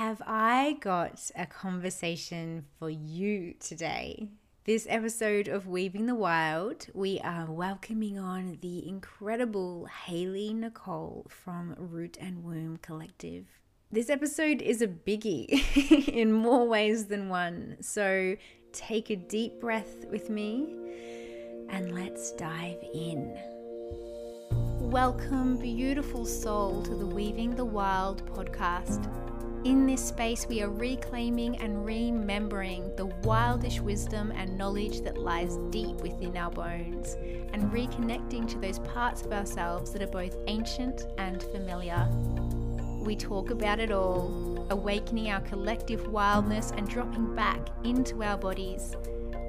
have I got a conversation for you today? This episode of Weaving the Wild, we are welcoming on the incredible Haley Nicole from Root and Womb Collective. This episode is a biggie in more ways than one, so take a deep breath with me and let's dive in. Welcome, beautiful soul, to the Weaving the Wild podcast. In this space, we are reclaiming and remembering the wildish wisdom and knowledge that lies deep within our bones, and reconnecting to those parts of ourselves that are both ancient and familiar. We talk about it all, awakening our collective wildness and dropping back into our bodies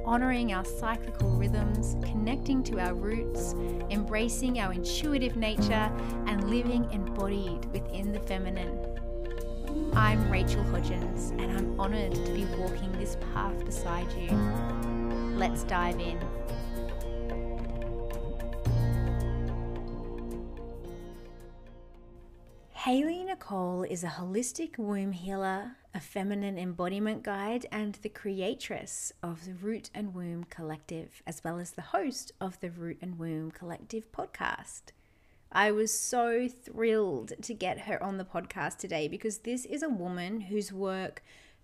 honoring our cyclical rhythms, connecting to our roots, embracing our intuitive nature, and living embodied within the feminine. I'm Rachel Hodgins, and I'm honoured to be walking this path beside you. Let's dive in. Haley Nicole is a holistic womb healer, a feminine embodiment guide, and the creatress of the Root and Womb Collective, as well as the host of the Root and Womb Collective podcast. I was so thrilled to get her on the podcast today because this is a woman whose work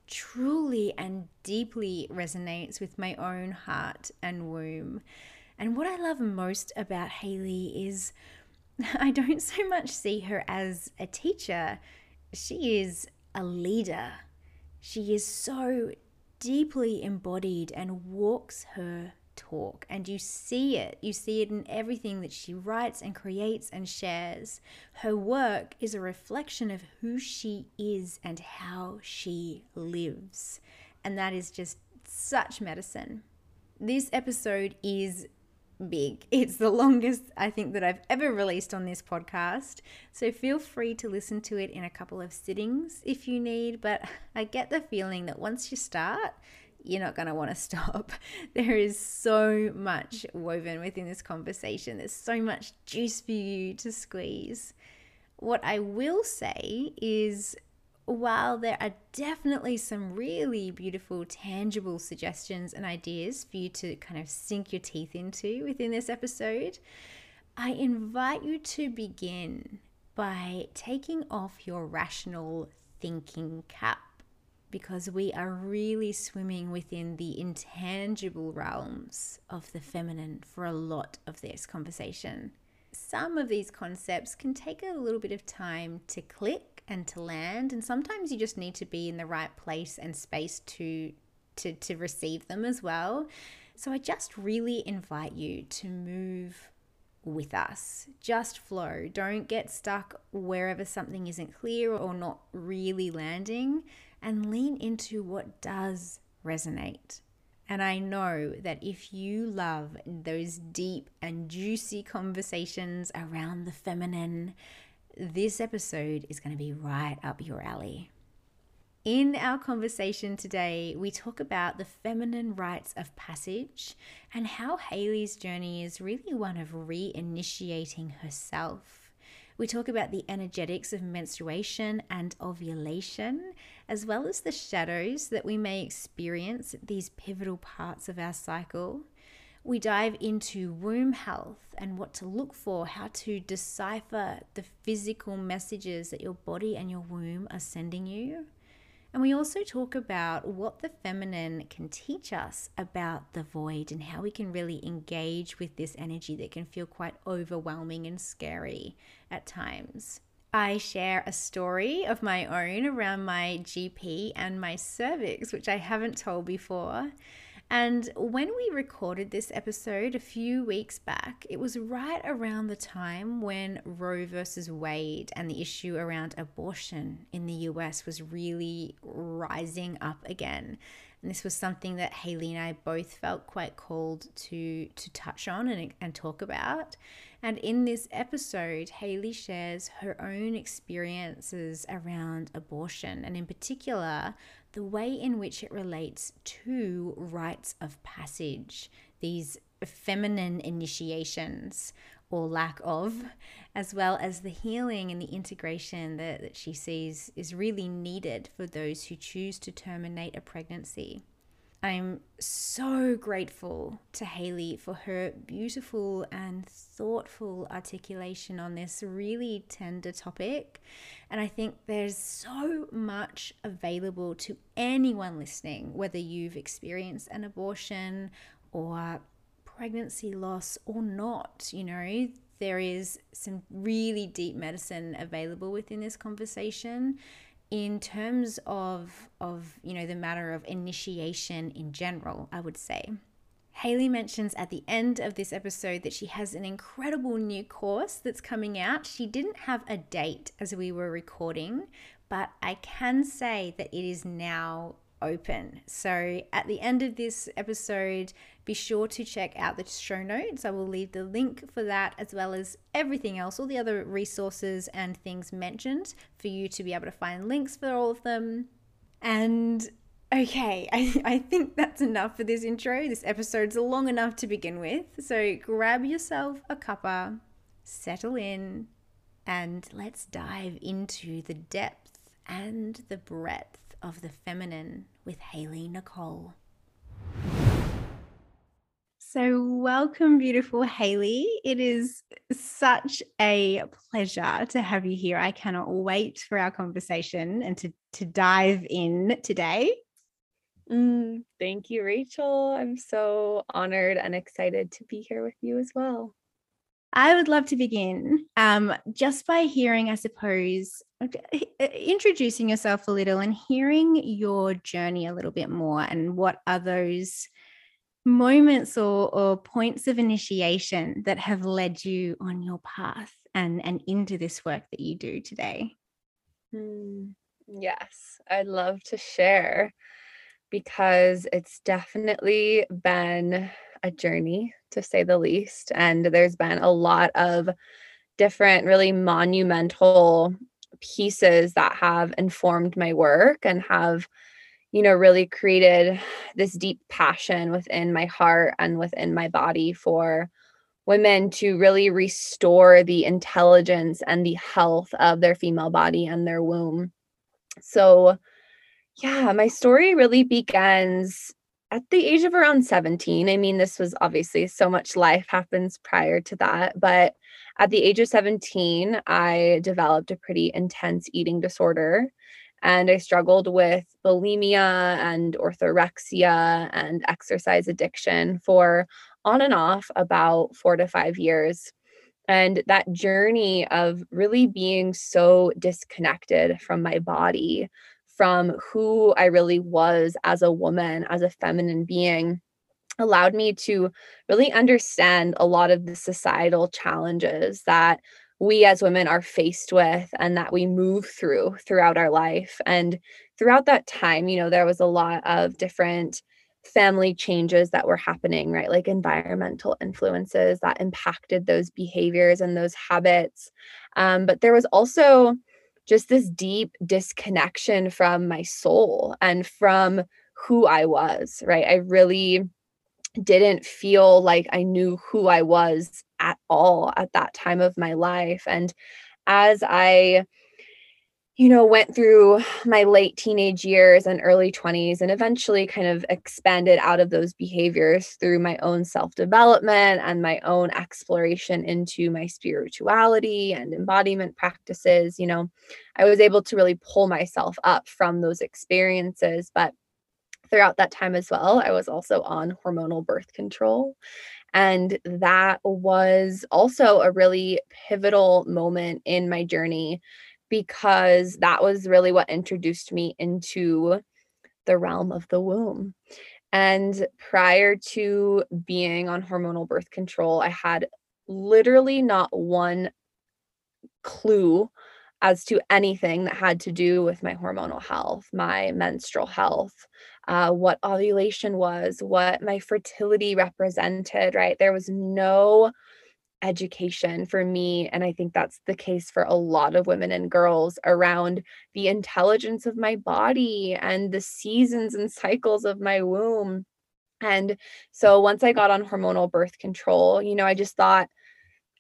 truly and deeply resonates with my own heart and womb. And what I love most about Haley is I don't so much see her as a teacher, she is a leader. She is so deeply embodied and walks her talk. And you see it. You see it in everything that she writes and creates and shares. Her work is a reflection of who she is and how she lives. And that is just such medicine. This episode is big. It's the longest I think that I've ever released on this podcast. So feel free to listen to it in a couple of sittings if you need. But I get the feeling that once you start, you're not going to want to stop. There is so much woven within this conversation, there's so much juice for you to squeeze. What I will say is while there are definitely some really beautiful, tangible suggestions and ideas for you to kind of sink your teeth into within this episode, I invite you to begin by taking off your rational thinking cap because we are really swimming within the intangible realms of the feminine for a lot of this conversation. Some of these concepts can take a little bit of time to click and to land and sometimes you just need to be in the right place and space to to to receive them as well. So i just really invite you to move with us. Just flow. Don't get stuck wherever something isn't clear or not really landing and lean into what does resonate and I know that if you love those deep and juicy conversations around the feminine this episode is going to be right up your alley. In our conversation today, we talk about the feminine rites of passage and how Haley's journey is really one of reinitiating herself. We talk about the energetics of menstruation and ovulation, as well as the shadows that we may experience at these pivotal parts of our cycle. We dive into womb health and what to look for, how to decipher the physical messages that your body and your womb are sending you. And we also talk about what the feminine can teach us about the void and how we can really engage with this energy that can feel quite overwhelming and scary at times. I share a story of my own around my GP and my cervix, which I haven't told before. And when we recorded this episode a few weeks back, it was right around the time when Roe versus Wade and the issue around abortion in the US was really rising up again. This was something that Haley and I both felt quite called to to touch on and, and talk about. And in this episode, Haley shares her own experiences around abortion and in particular the way in which it relates to rites of passage, these feminine initiations or lack of, as well as the healing and the integration that, that she sees is really needed for those who choose to terminate a pregnancy. I'm so grateful to Haley for her beautiful and thoughtful articulation on this really tender topic. And I think there's so much available to anyone listening, whether you've experienced an abortion or pregnancy loss or not. You know, there is some really deep medicine available within this conversation in terms of of you know the matter of initiation in general i would say haley mentions at the end of this episode that she has an incredible new course that's coming out she didn't have a date as we were recording but i can say that it is now open. So at the end of this episode, be sure to check out the show notes. I will leave the link for that as well as everything else, all the other resources and things mentioned for you to be able to find links for all of them. And okay, I, I think that's enough for this intro. This episode's long enough to begin with. So grab yourself a cuppa, settle in, and let's dive into the depth and the breadth of the Feminine with Haley Nicole. So, welcome, beautiful Haley. It is such a pleasure to have you here. I cannot wait for our conversation and to, to dive in today. Mm, thank you, Rachel. I'm so honored and excited to be here with you as well. I would love to begin um, just by hearing, I suppose, introducing yourself a little and hearing your journey a little bit more and what are those moments or, or points of initiation that have led you on your path and, and into this work that you do today. Mm, yes, I'd love to share because it's definitely been a journey to say the least. And there's been a lot of different, really monumental pieces that have informed my work and have, you know, really created this deep passion within my heart and within my body for women to really restore the intelligence and the health of their female body and their womb. So, yeah, my story really begins at the age of around 17, I mean, this was obviously so much life happens prior to that, but at the age of 17, I developed a pretty intense eating disorder and I struggled with bulimia and orthorexia and exercise addiction for on and off about four to five years. And that journey of really being so disconnected from my body from who I really was as a woman, as a feminine being, allowed me to really understand a lot of the societal challenges that we as women are faced with and that we move through throughout our life. And throughout that time, you know, there was a lot of different family changes that were happening, right? Like environmental influences that impacted those behaviors and those habits. Um, but there was also just this deep disconnection from my soul and from who I was, right? I really didn't feel like I knew who I was at all at that time of my life. And as I you know, went through my late teenage years and early 20s and eventually kind of expanded out of those behaviors through my own self development and my own exploration into my spirituality and embodiment practices. You know, I was able to really pull myself up from those experiences. But throughout that time as well, I was also on hormonal birth control. And that was also a really pivotal moment in my journey because that was really what introduced me into the realm of the womb. And prior to being on hormonal birth control, I had literally not one clue as to anything that had to do with my hormonal health, my menstrual health, uh, what ovulation was, what my fertility represented, right? There was no education for me and i think that's the case for a lot of women and girls around the intelligence of my body and the seasons and cycles of my womb and so once i got on hormonal birth control you know i just thought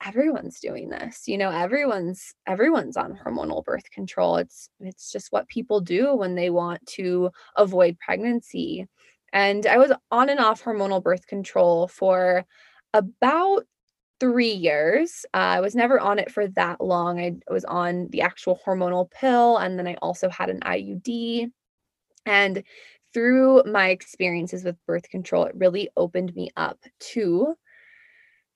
everyone's doing this you know everyone's everyone's on hormonal birth control. It's it's just what people do when they want to avoid pregnancy. And i was on and off hormonal birth control for about three years. Uh, i was never on it for that long. I was on the actual hormonal pill and then i also had an iud and through my experiences with birth control it really opened me up to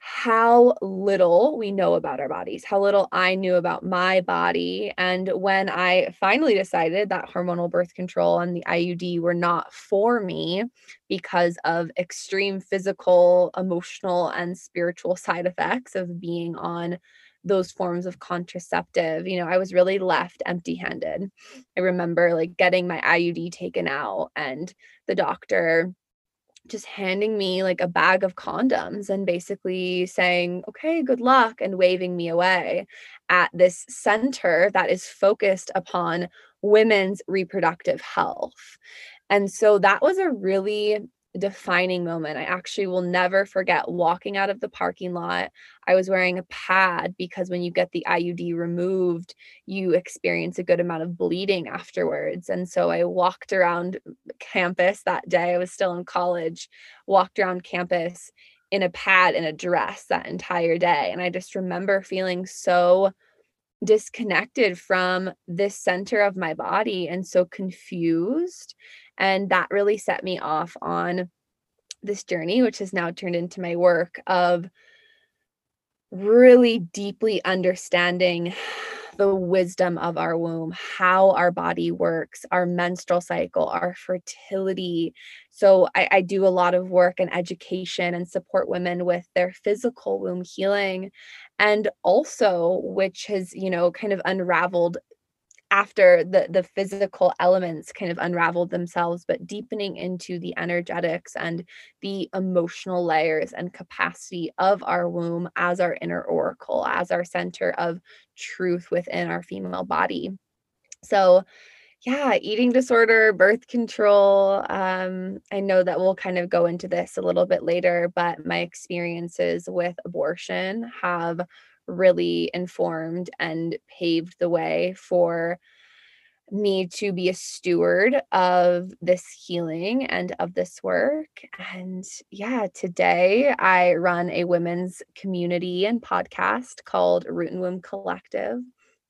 how little we know about our bodies, how little I knew about my body. And when I finally decided that hormonal birth control and the IUD were not for me because of extreme physical, emotional, and spiritual side effects of being on those forms of contraceptive, you know, I was really left empty handed. I remember like getting my IUD taken out and the doctor just handing me like a bag of condoms and basically saying, okay, good luck, and waving me away at this center that is focused upon women's reproductive health. And so that was a really defining moment. I actually will never forget walking out of the parking lot. I was wearing a pad because when you get the IUD removed, you experience a good amount of bleeding afterwards. And so I walked around campus that day. I was still in college, walked around campus in a pad and a dress that entire day. And I just remember feeling so disconnected from this center of my body and so confused and that really set me off on this journey, which has now turned into my work of really deeply understanding the wisdom of our womb, how our body works, our menstrual cycle, our fertility. So, I, I, do a lot of work and education and support women with their physical womb healing. And also, which has, you know, kind of unraveled after the the physical elements kind of unraveled themselves but deepening into the energetics and the emotional layers and capacity of our womb as our inner oracle as our center of truth within our female body. So yeah eating disorder birth control um, i know that we'll kind of go into this a little bit later but my experiences with abortion have really informed and paved the way for me to be a steward of this healing and of this work. And yeah, today I run a women's community and podcast called Root and Womb Collective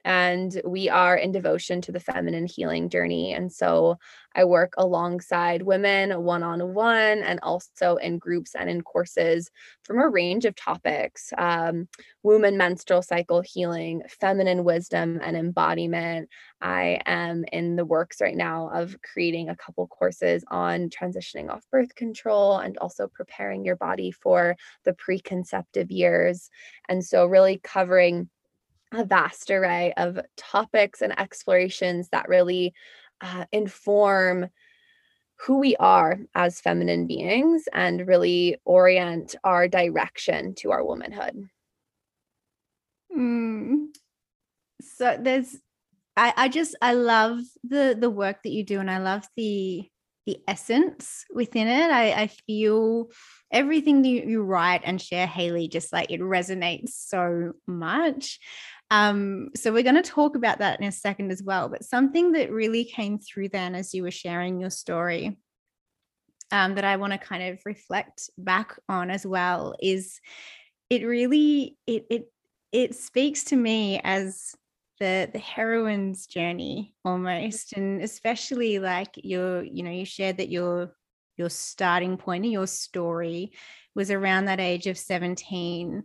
and we are in devotion to the feminine healing journey. And so I work alongside women one on one and also in groups and in courses from a range of topics um, woman menstrual cycle healing, feminine wisdom and embodiment. I am in the works right now of creating a couple courses on transitioning off birth control and also preparing your body for the preconceptive years. And so, really covering a vast array of topics and explorations that really uh, inform who we are as feminine beings and really orient our direction to our womanhood. Mm. So there's I, I just I love the the work that you do and I love the the essence within it. I, I feel everything that you, you write and share, Haley, just like it resonates so much. Um, so we're going to talk about that in a second as well. But something that really came through then as you were sharing your story um, that I want to kind of reflect back on as well is it really it it it speaks to me as the the heroine's journey almost and especially like your you know you shared that your your starting point in your story was around that age of 17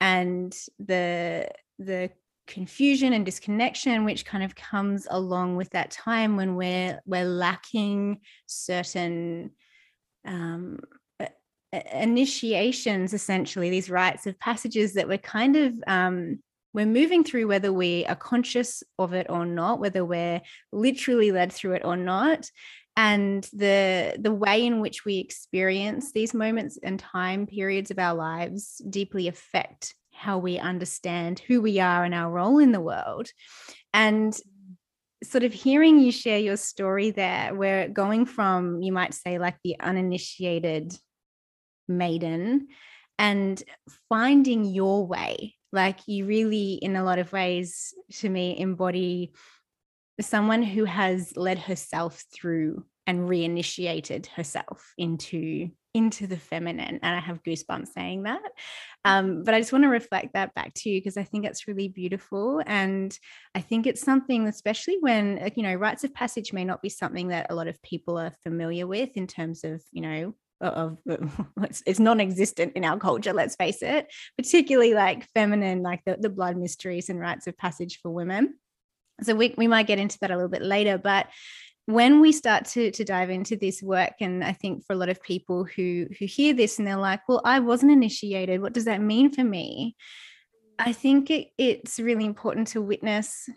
and the the confusion and disconnection which kind of comes along with that time when we're we're lacking certain um, initiations essentially these rites of passages that we're kind of um, we're moving through whether we are conscious of it or not whether we're literally led through it or not. And the the way in which we experience these moments and time periods of our lives deeply affect how we understand who we are and our role in the world. And mm. sort of hearing you share your story there, where going from, you might say, like the uninitiated maiden and finding your way like you really in a lot of ways to me embody someone who has led herself through and reinitiated herself into into the feminine and i have goosebumps saying that. Um, but i just want to reflect that back to you because i think it's really beautiful and i think it's something especially when you know rites of passage may not be something that a lot of people are familiar with in terms of you know of it's, non-existent in our culture let's face it particularly like feminine like the, the blood mysteries and rites of passage for women. So we, we might get into that a little bit later but when we start to to dive into this work and i think for a lot of people who who hear this and they're like well i wasn't initiated. What does that mean for me? I think it, it's really important to witness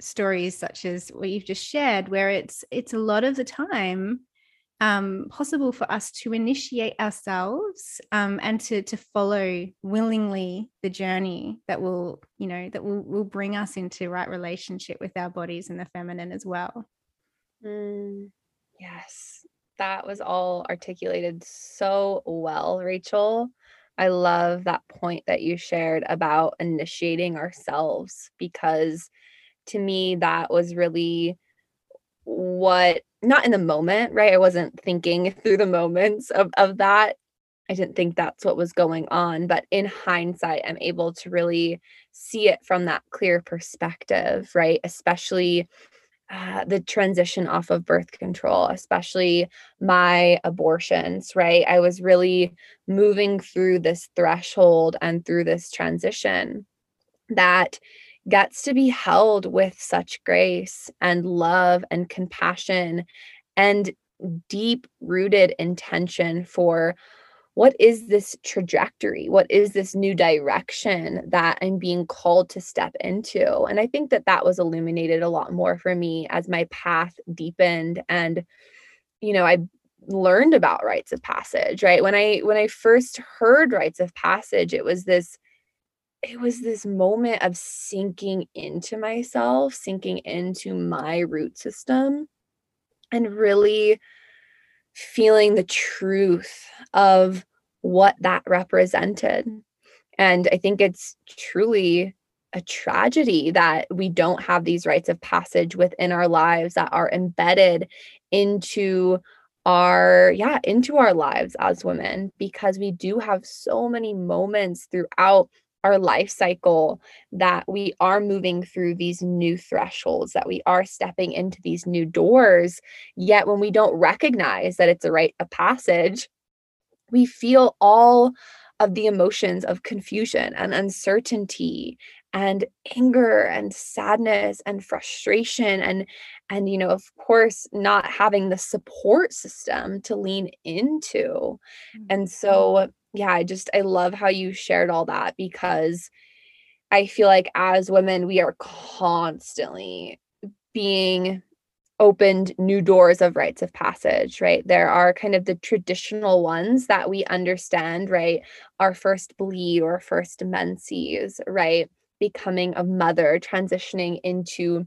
stories such as what you've just shared where it's it's a lot of the time um, possible for us to initiate ourselves um, and to to follow willingly the journey that will you know that will will bring us into right relationship with our bodies and the feminine as well Mm, yes, that was all articulated so well, Rachel. I love that point that you shared about initiating ourselves because to me, that was really what, not in the moment, right? I wasn't thinking through the moments of, of that. I didn't think that's what was going on. But in hindsight, I'm able to really see it from that clear perspective, right? Especially uh, the transition off of birth control, especially my abortions, right? I was really moving through this threshold and through this transition that gets to be held with such grace and love and compassion and deep rooted intention for what is this trajectory? What is this new direction that I'm being called to step into? And I think that that was illuminated a lot more for me as my path deepened and you know, I learned about rites of passage, right? When I when I first heard rites of passage, it was this it was this moment of sinking into myself, sinking into my root system and really feeling the truth of what that represented. And I think it's truly a tragedy that we don't have these rites of passage within our lives that are embedded into our yeah into our lives as women because we do have so many moments throughout our life cycle that we are moving through these new thresholds, that we are stepping into these new doors. Yet, when we don't recognize that it's a rite of passage, we feel all of the emotions of confusion and uncertainty and anger and sadness and frustration and and you know of course not having the support system to lean into and mm-hmm. so yeah, I just I love how you shared all that because I feel like as women we are constantly being opened new doors of rites of passage, right? There are kind of the traditional ones that we understand, right? Our first bleed or first menses, right? Becoming a mother, transitioning into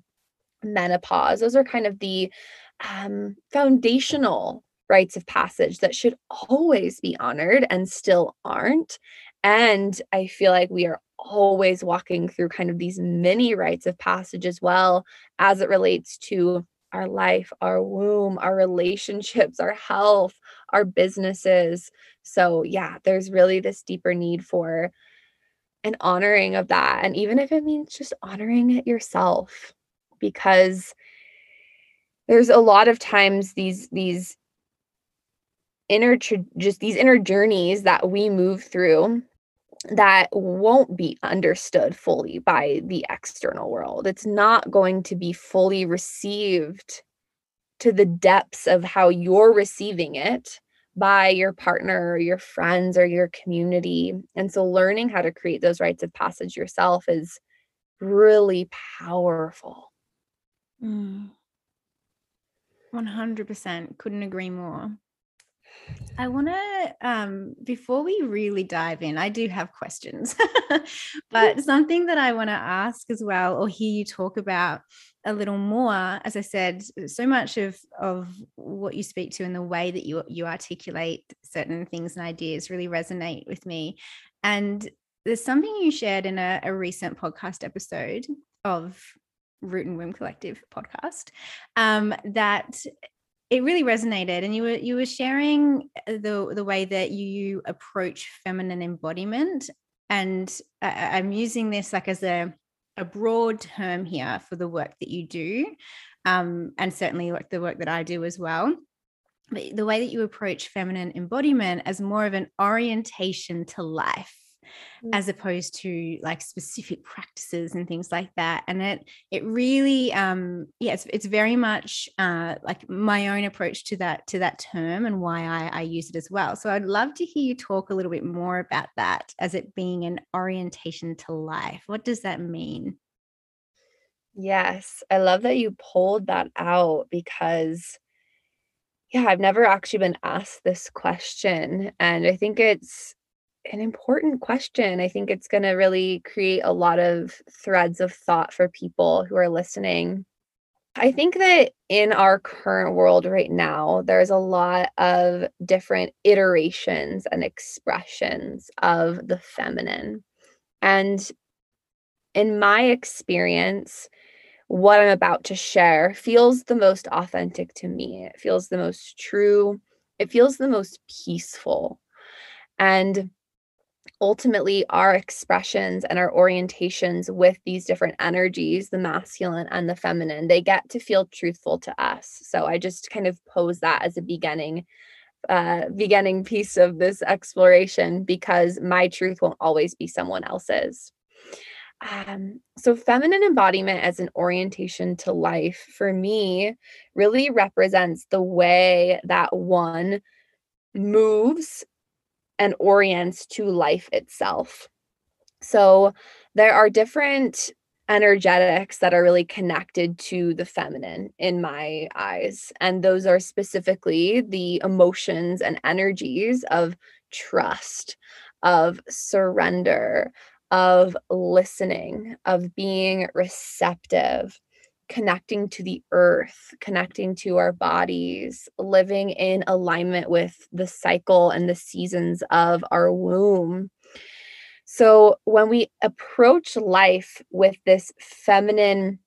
menopause. Those are kind of the um, foundational rites of passage that should always be honored and still aren't. And I feel like we are always walking through kind of these mini rites of passage as well as it relates to our life, our womb, our relationships, our health, our businesses. So, yeah, there's really this deeper need for an honoring of that. And even if it means just honoring it yourself, because there's a lot of times these these inner just these inner journeys that we move through that won't be understood fully by the external world. It's not going to be fully received to the depths of how you're receiving it by your partner or your friends or your community. And so learning how to create those rites of passage yourself is really powerful. Mm. 100% couldn't agree more. I want to, um, before we really dive in, I do have questions, but something that I want to ask as well, or hear you talk about a little more. As I said, so much of of what you speak to and the way that you you articulate certain things and ideas really resonate with me, and there's something you shared in a, a recent podcast episode of Root and Womb Collective podcast um, that it really resonated and you were you were sharing uh, the the way that you approach feminine embodiment and I, i'm using this like as a a broad term here for the work that you do um, and certainly like the work that i do as well. But the way that you approach feminine embodiment as more of an orientation to life Mm. as opposed to like specific practices and things like that and it it really um yeah it's, it's very much uh like my own approach to that to that term and why I, I use it as well. So i'd love to hear you talk a little bit more about that as it being an orientation to life. What does that mean? Yes i love that you pulled that out because yeah i've never actually been asked this question and i think it's an important question. I think it's going to really create a lot of threads of thought for people who are listening. I think that in our current world right now, there's a lot of different iterations and expressions of the feminine. And in my experience, what I'm about to share feels the most authentic to me. It feels the most true. It feels the most peaceful. And ultimately our expressions and our orientations with these different energies the masculine and the feminine they get to feel truthful to us. So i just kind of pose that as a beginning uh beginning piece of this exploration because my truth won't always be someone else's. Um, so feminine embodiment as an orientation to life for me really represents the way that one moves and orients to life itself. So there are different energetics that are really connected to the feminine in my eyes. And those are specifically the emotions and energies of trust, of surrender, of listening, of being receptive, connecting to the earth, connecting to our bodies, living in alignment with the cycle and the seasons of our womb. So, when we approach life with this feminine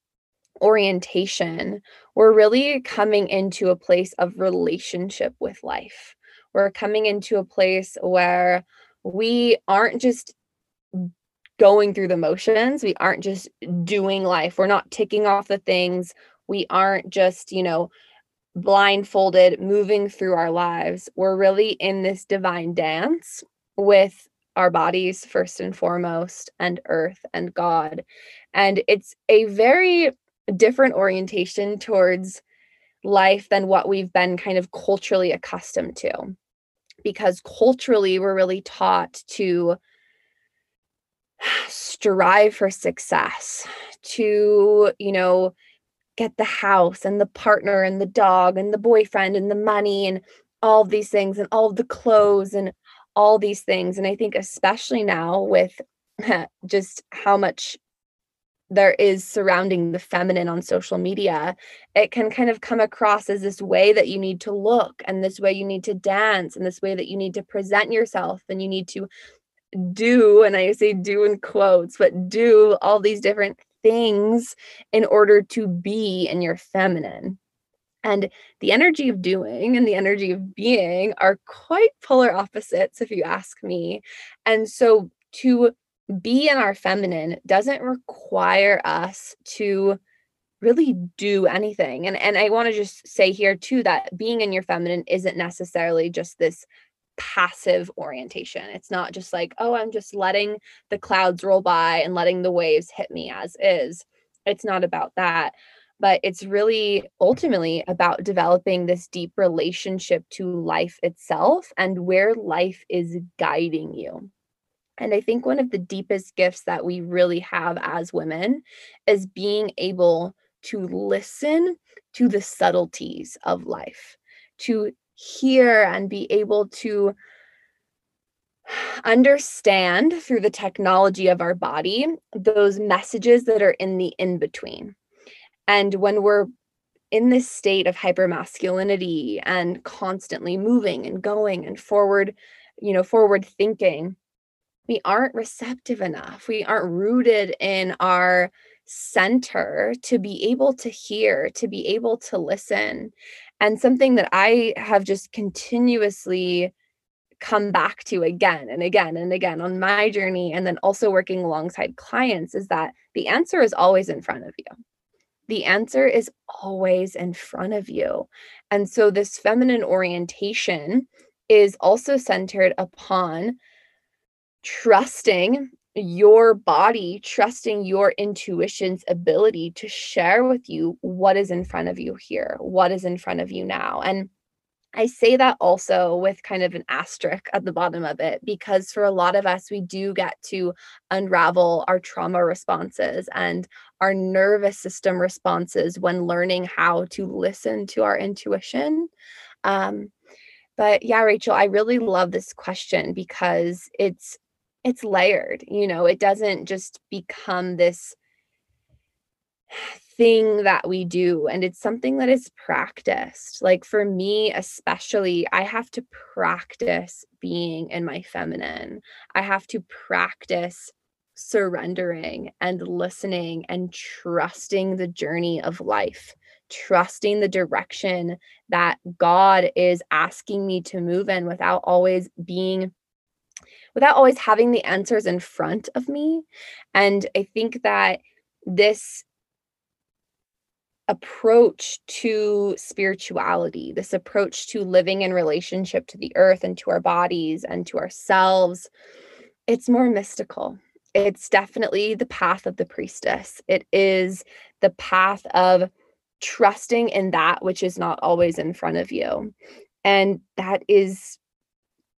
orientation, we're really coming into a place of relationship with life. We're coming into a place where we aren't just going through the motions. We aren't just doing life. We're not ticking off the things. We aren't just, you know, blindfolded moving through our lives. We're really in this divine dance with our bodies first and foremost and earth and God. And it's a very different orientation towards life than what we've been kind of culturally accustomed to. Because culturally, we're really taught to strive for success, to, you know, get the house and the partner and the dog and the boyfriend and the money and all these things and all the clothes and all these things. And I think, especially now with just how much there is surrounding the feminine on social media, it can kind of come across as this way that you need to look and this way you need to dance and this way that you need to present yourself and you need to do, and I say do in quotes, but do all these different things in order to be in your feminine. And the energy of doing and the energy of being are quite polar opposites, if you ask me. And so to be in our feminine doesn't require us to really do anything. And and I want to just say here too that being in your feminine isn't necessarily just this passive orientation. It's not just like, oh, I'm just letting the clouds roll by and letting the waves hit me as is. It's not about that. But it's really ultimately about developing this deep relationship to life itself and where life is guiding you. And I think one of the deepest gifts that we really have as women is being able to listen to the subtleties of life, to hear and be able to understand through the technology of our body those messages that are in the in between. And when we're in this state of hypermasculinity and constantly moving and going and forward, you know, forward thinking, we aren't receptive enough. We aren't rooted in our center to be able to hear, to be able to listen. And something that I have just continuously come back to again and again and again on my journey, and then also working alongside clients, is that the answer is always in front of you. The answer is always in front of you. And so, this feminine orientation is also centered upon trusting your body, trusting your intuition's ability to share with you what is in front of you here, what is in front of you now. And I say that also with kind of an asterisk at the bottom of it, because for a lot of us, we do get to unravel our trauma responses and our nervous system responses when learning how to listen to our intuition. Um, but yeah, Rachel, I really love this question because it's it's layered, you know, it doesn't just become this thing that we do and it's something that is practiced. Like for me especially i have to practice being in my feminine. I have to practice surrendering and listening and trusting the journey of life trusting the direction that god is asking me to move in without always being without always having the answers in front of me and i think that this approach to spirituality, this approach to living in relationship to the earth and to our bodies and to ourselves, it's more mystical. It's definitely the path of the priestess. It is the path of trusting in that which is not always in front of you. And that is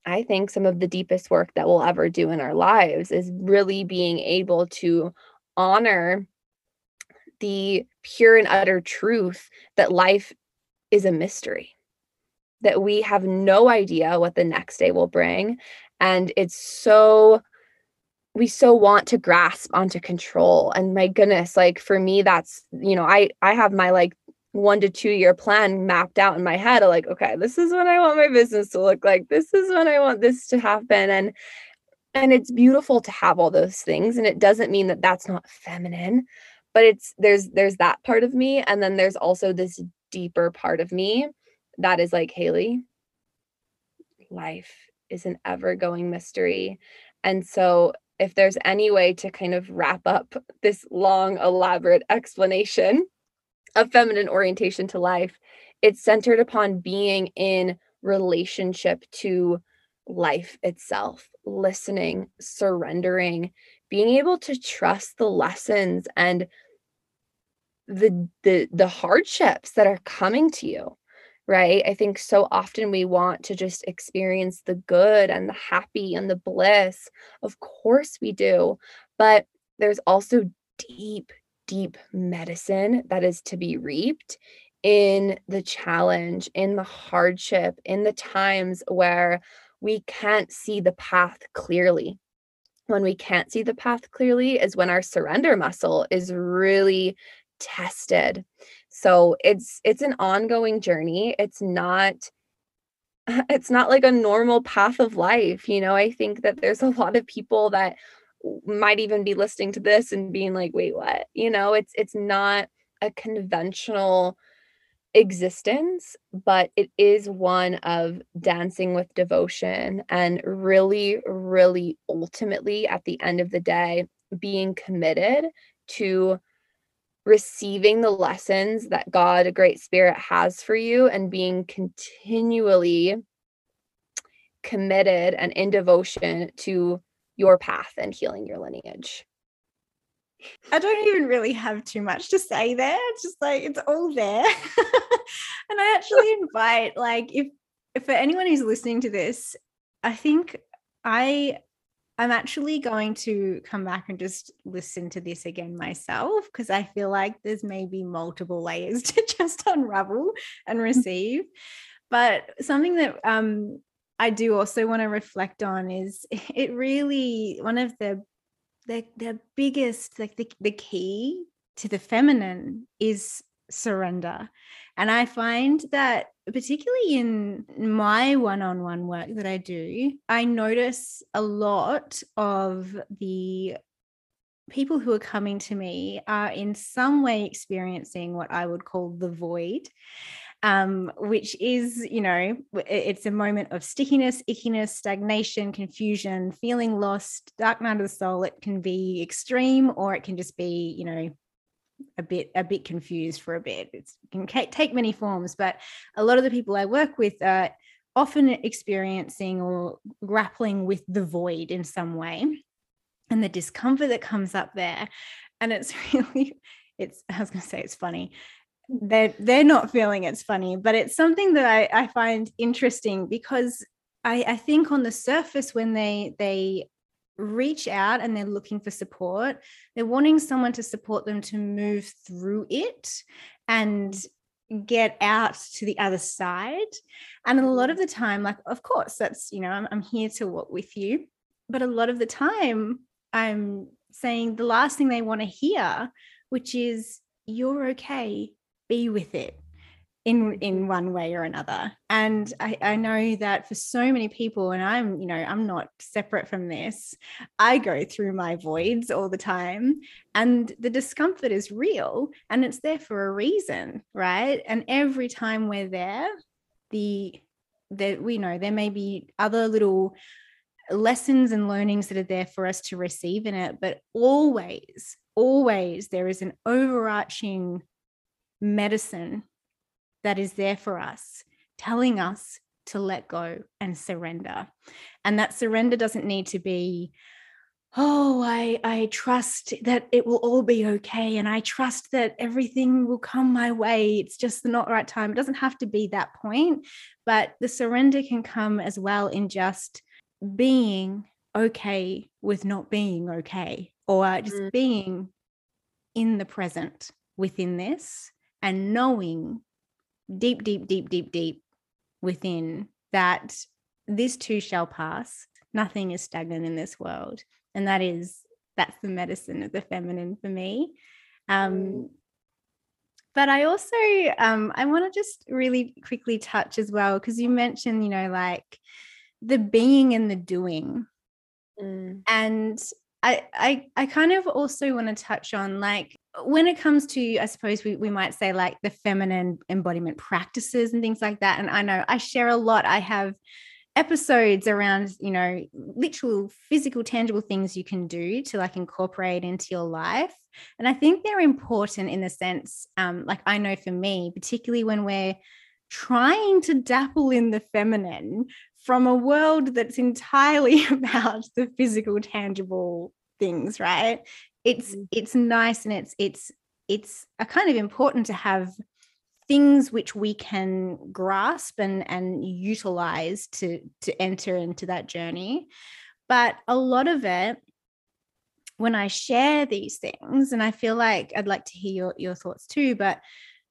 I think some of the deepest work that we'll ever do in our lives is really being able to honor the pure and utter truth that life is a mystery, that we have no idea what the next day will bring. And it's so, we so want to grasp onto control. And my goodness, like for me, that's, you know, I, I have my like one to two year plan mapped out in my head like, okay, this is when I want my business to look like, this is when I want this to happen. And, and it's beautiful to have all those things. And it doesn't mean that that's not feminine but it's there's there's that part of me and then there's also this deeper part of me that is like Haley life is an ever going mystery and so if there's any way to kind of wrap up this long elaborate explanation of feminine orientation to life it's centered upon being in relationship to life itself listening surrendering being able to trust the lessons and the the the hardships that are coming to you right? I think so often we want to just experience the good and the happy and the bliss. Of course we do but there's also deep deep medicine that is to be reaped in the challenge in the hardship in the times where we can't see the path clearly when we can't see the path clearly is when our surrender muscle is really tested. So it's it's an ongoing journey. It's not it's not like a normal path of life, you know. I think that there's a lot of people that might even be listening to this and being like, "Wait, what?" You know, it's it's not a conventional existence, but it is one of dancing with devotion and really, really ultimately at the end of the day, being committed to receiving the lessons that God, a great spirit, has for you and being continually committed and in devotion to your path and healing your lineage. I don't even really have too much to say there. It's just like it's all there. and I actually invite, like, if, if for anyone who's listening to this, I think I I'm actually going to come back and just listen to this again myself because I feel like there's maybe multiple layers to just unravel and mm. receive. But something that um, I do also want to reflect on is it really one of the the, the biggest like the, the key to the feminine is surrender. And I find that, particularly in my one on one work that I do, I notice a lot of the people who are coming to me are in some way experiencing what I would call the void. Um, which is, you know, it's a moment of stickiness, ickiness, stagnation, confusion, feeling lost, dark night of the soul. It can be extreme or it can just be, you know, a bit a bit confused for a bit. It's, it can take many forms, but a lot of the people I work with are often experiencing or grappling with the void in some way, and the discomfort that comes up there. And it's really, it's I was going to say it's funny. They're they're not feeling it's funny, but it's something that I, I find interesting because I, I think on the surface when they they reach out and they're looking for support. They're wanting someone to support them to move through it and get out to the other side. And a lot of the time, like, of course, that's, you know, I'm, I'm here to walk with you. But a lot of the time, I'm saying the last thing they want to hear, which is, you're okay, be with it in in mm-hmm. one way or another. And I, I know that for so many people and i'm you know i'm not separate from this i go through my voids all the time and the discomfort is real and it's there for a reason right? And every time we're there the that we know there may be other little lessons and learnings that are there for us to receive in it but always always there is an overarching medicine that is there for us, telling us to let go and surrender. And that surrender doesn't need to be, oh, I, I trust that it will all be okay. And I trust that everything will come my way. It's just the not right time. It doesn't have to be that point, but the surrender can come as well in just being okay with not being okay or just mm. being in the present within this and knowing deep, deep, deep, deep, deep within that this too shall pass. Nothing is stagnant in this world. And that is, that's the medicine of the feminine for me. Um, but I also, um, I want to just really quickly touch as well, because you mentioned, you know, like the being and the doing. Mm. And I, I, kind of also want to touch on like when it comes to i suppose we, we might say like the feminine embodiment practices and things like that and i know i share a lot. I have episodes around you know literal physical tangible things you can do to like incorporate into your life and i think they're important in the sense um like i know for me particularly when we're trying to dapple in the feminine from a world that's entirely about the physical tangible things right it's mm. it's nice and it's it's it's a kind of important to have things which we can grasp and and utilize to to enter into that journey but a lot of it when i share these things and i feel like i'd like to hear your, your thoughts too but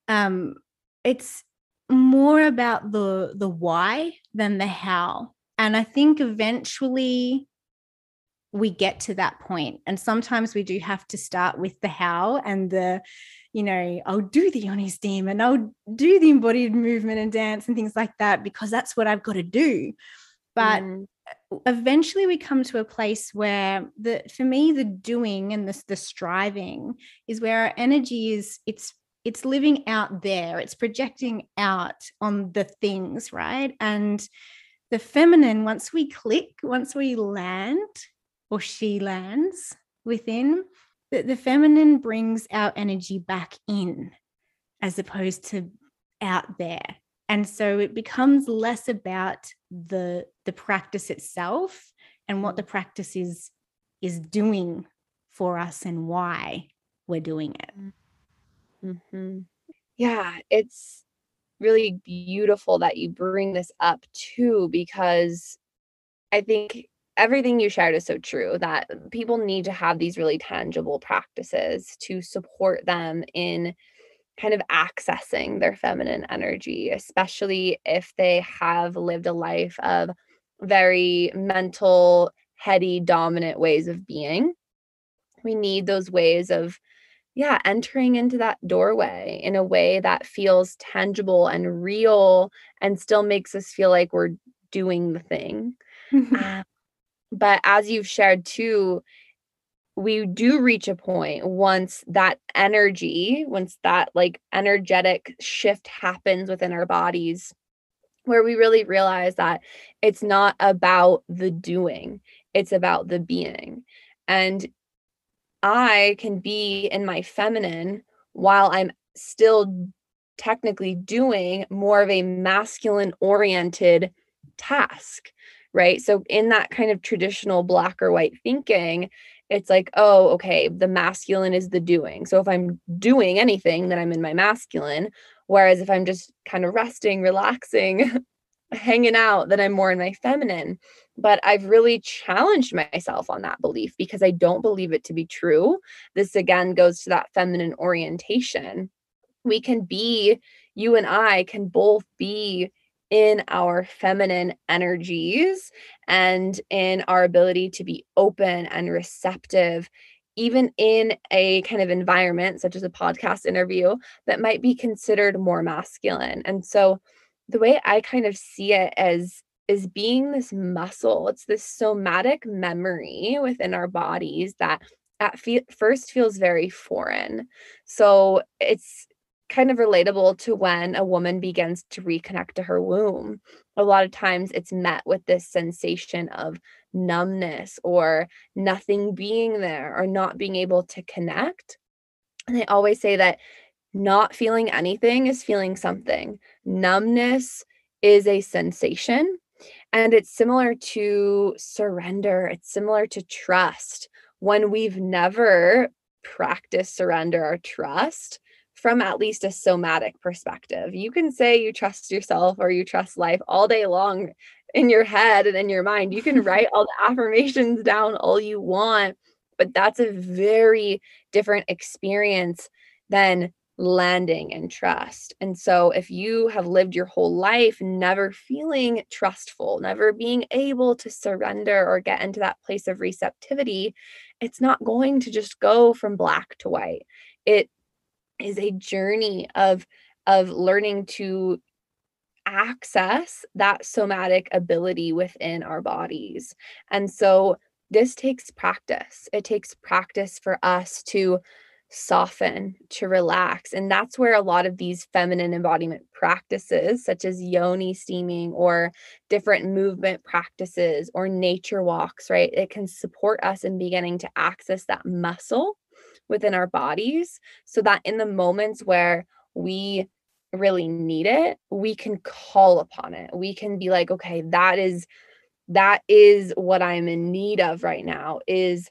um it's more about the the why than the how and i think eventually we get to that point and sometimes we do have to start with the how and the you know i'll do the yoni steam and i'll do the embodied movement and dance and things like that because that's what i've got to do but mm. eventually we come to a place where the for me the doing and the, the striving is where our energy is it's it's living out there it's projecting out on the things right and the feminine once we click once we land or she lands within, that the feminine brings our energy back in as opposed to out there. And so it becomes less about the the practice itself and what the practice is is doing for us and why we're doing it. Mm. Mm-hmm. Yeah, it's really beautiful that you bring this up too, because I think everything you shared is so true that people need to have these really tangible practices to support them in kind of accessing their feminine energy, especially if they have lived a life of very mental, heady, dominant ways of being. We need those ways of yeah, entering into that doorway in a way that feels tangible and real and still makes us feel like we're doing the thing. uh, but as you've shared too, we do reach a point once that energy, once that like energetic shift happens within our bodies, where we really realize that it's not about the doing, it's about the being. And I can be in my feminine while I'm still technically doing more of a masculine oriented task, right? So, in that kind of traditional black or white thinking, it's like, oh, okay, the masculine is the doing. So, if I'm doing anything, then I'm in my masculine. Whereas if I'm just kind of resting, relaxing, hanging out, that I'm more in my feminine. But I've really challenged myself on that belief because I don't believe it to be true. This again goes to that feminine orientation. We can be, you and I can both be in our feminine energies and in our ability to be open and receptive even in a kind of environment such as a podcast interview that might be considered more masculine. And so the way I kind of see it as is being this muscle. It's this somatic memory within our bodies that at fe- first feels very foreign. So it's kind of relatable to when a woman begins to reconnect to her womb. A lot of times it's met with this sensation of numbness or nothing being there or not being able to connect. And I always say that not feeling anything is feeling something. Numbness is a sensation. And it's similar to surrender, it's similar to trust. When we've never practiced surrender or trust from at least a somatic perspective, you can say you trust yourself or you trust life all day long in your head and in your mind. You can write all the affirmations down all you want, but that's a very different experience than landing and trust. And so, if you have lived your whole life never feeling trustful, never being able to surrender or get into that place of receptivity, it's not going to just go from black to white. It is a journey of of learning to access that somatic ability within our bodies. And so this takes practice. It takes practice for us to soften, to relax. And that's where a lot of these feminine embodiment practices, such as yoni steaming or different movement practices or nature walks, right? It can support us in beginning to access that muscle within our bodies so that in the moments where we really need it, we can call upon it. We can be like, okay, that is that is what I'm in need of right now is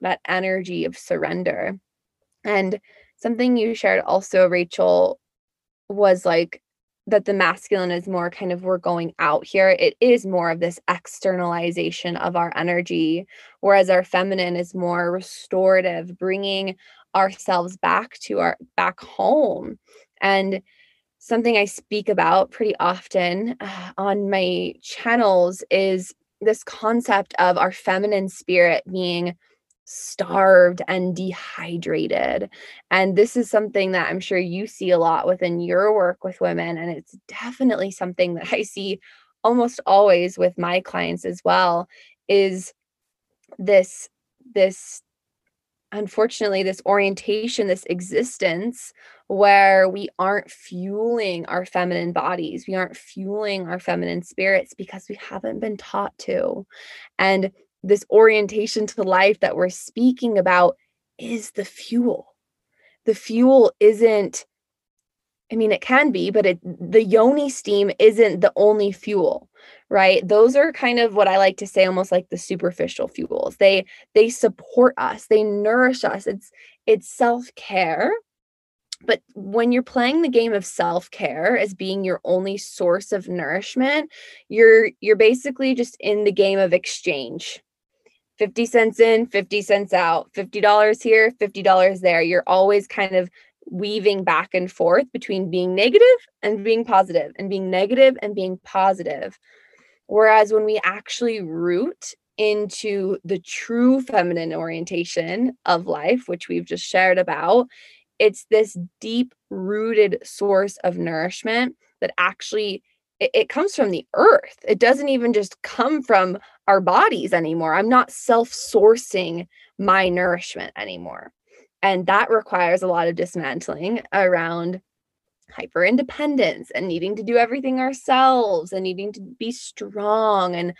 that energy of surrender and something you shared also, Rachel, was like that the masculine is more kind of we're going out here. It is more of this externalization of our energy, whereas our feminine is more restorative, bringing ourselves back to our back home. And something I speak about pretty often uh, on my channels is this concept of our feminine spirit being starved and dehydrated. And this is something that I'm sure you see a lot within your work with women. And it's definitely something that I see almost always with my clients as well is this this unfortunately this orientation this existence where we aren't fueling our feminine bodies we aren't fueling our feminine spirits because we haven't been taught to and this orientation to life that we're speaking about is the fuel. The fuel isn't, I mean, it can be, but it, the yoni steam isn't the only fuel, right? Those are kind of what I like to say, almost like the superficial fuels. They they support us, they nourish us. It's it's self care. But when you're playing the game of self-care as being your only source of nourishment, you're you're basically just in the game of exchange 50 cents in, 50 cents out, $50 here, $50 there. You're always kind of weaving back and forth between being negative and being positive and being negative and being positive. Whereas when we actually root into the true feminine orientation of life, which we've just shared about, it's this deep rooted source of nourishment that actually it, it comes from the earth. It doesn't even just come from our bodies anymore. I'm not self-sourcing my nourishment anymore. And that requires a lot of dismantling around hyper independence and needing to do everything ourselves and needing to be strong and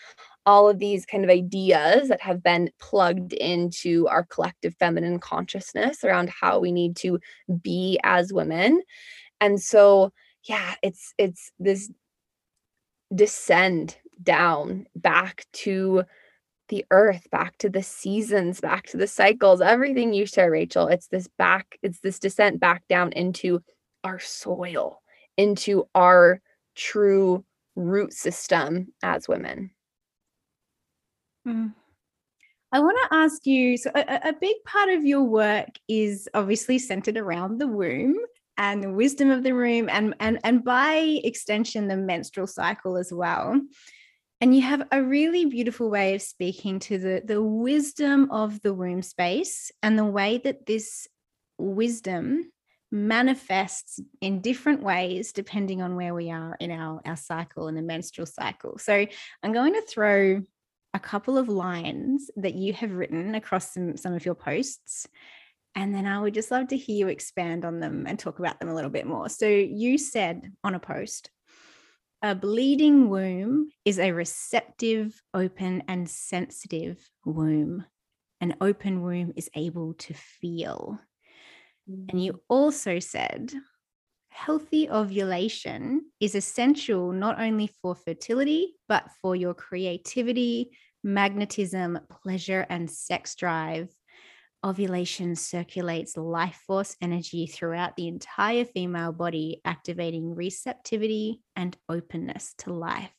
all of these kind of ideas that have been plugged into our collective feminine consciousness around how we need to be as women and so yeah it's it's this descend down back to the earth back to the seasons back to the cycles everything you share rachel it's this back it's this descent back down into our soil into our true root system as women Mm. I want to ask you so, a, a big part of your work is obviously centered around the womb and the wisdom of the womb and, and, and by extension, the menstrual cycle as well. And you have a really beautiful way of speaking to the, the wisdom of the womb space and the way that this wisdom manifests in different ways depending on where we are in our, our cycle and the menstrual cycle. So I'm going to throw a couple of lines that you have written across some, some of your posts. And then I would just love to hear you expand on them and talk about them a little bit more. So you said on a post, a bleeding womb is a receptive, open, and sensitive womb. An open womb is able to feel. And you mm. also said healthy ovulation is essential not only for fertility, but for your creativity, magnetism, pleasure, and sex drive. Ovulation circulates life force energy throughout the entire female body, activating receptivity and openness to life.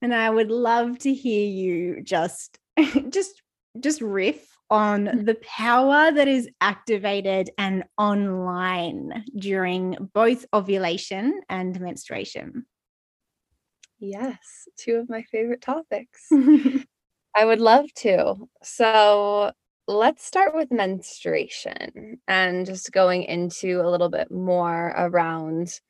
And I would love to hear you just just just riff on mm. the power that is activated and online during both ovulation and menstruation. Yes, two of my favorite topics. I would love to. So let's start with menstruation and just going into a little bit more around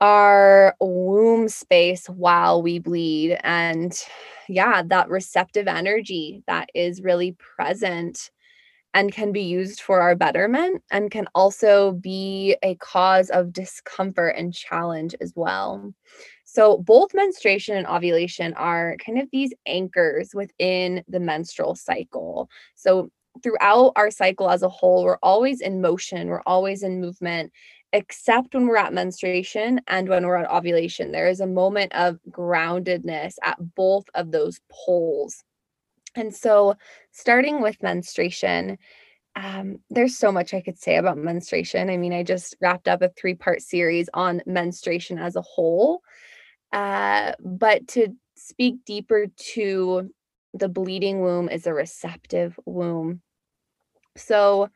our womb space while we bleed and yeah that receptive energy that is really present and can be used for our betterment and can also be a cause of discomfort and challenge as well so both menstruation and ovulation are kind of these anchors within the menstrual cycle so throughout our cycle as a whole we're always in motion we're always in movement except when we're at menstruation and when we're at ovulation. There is a moment of groundedness at both of those poles. And so, starting with menstruation, um, there's so much I could say about menstruation. I mean, I just wrapped up a three part series on menstruation as a whole. Uh, but to speak deeper to the bleeding womb is a receptive womb. So,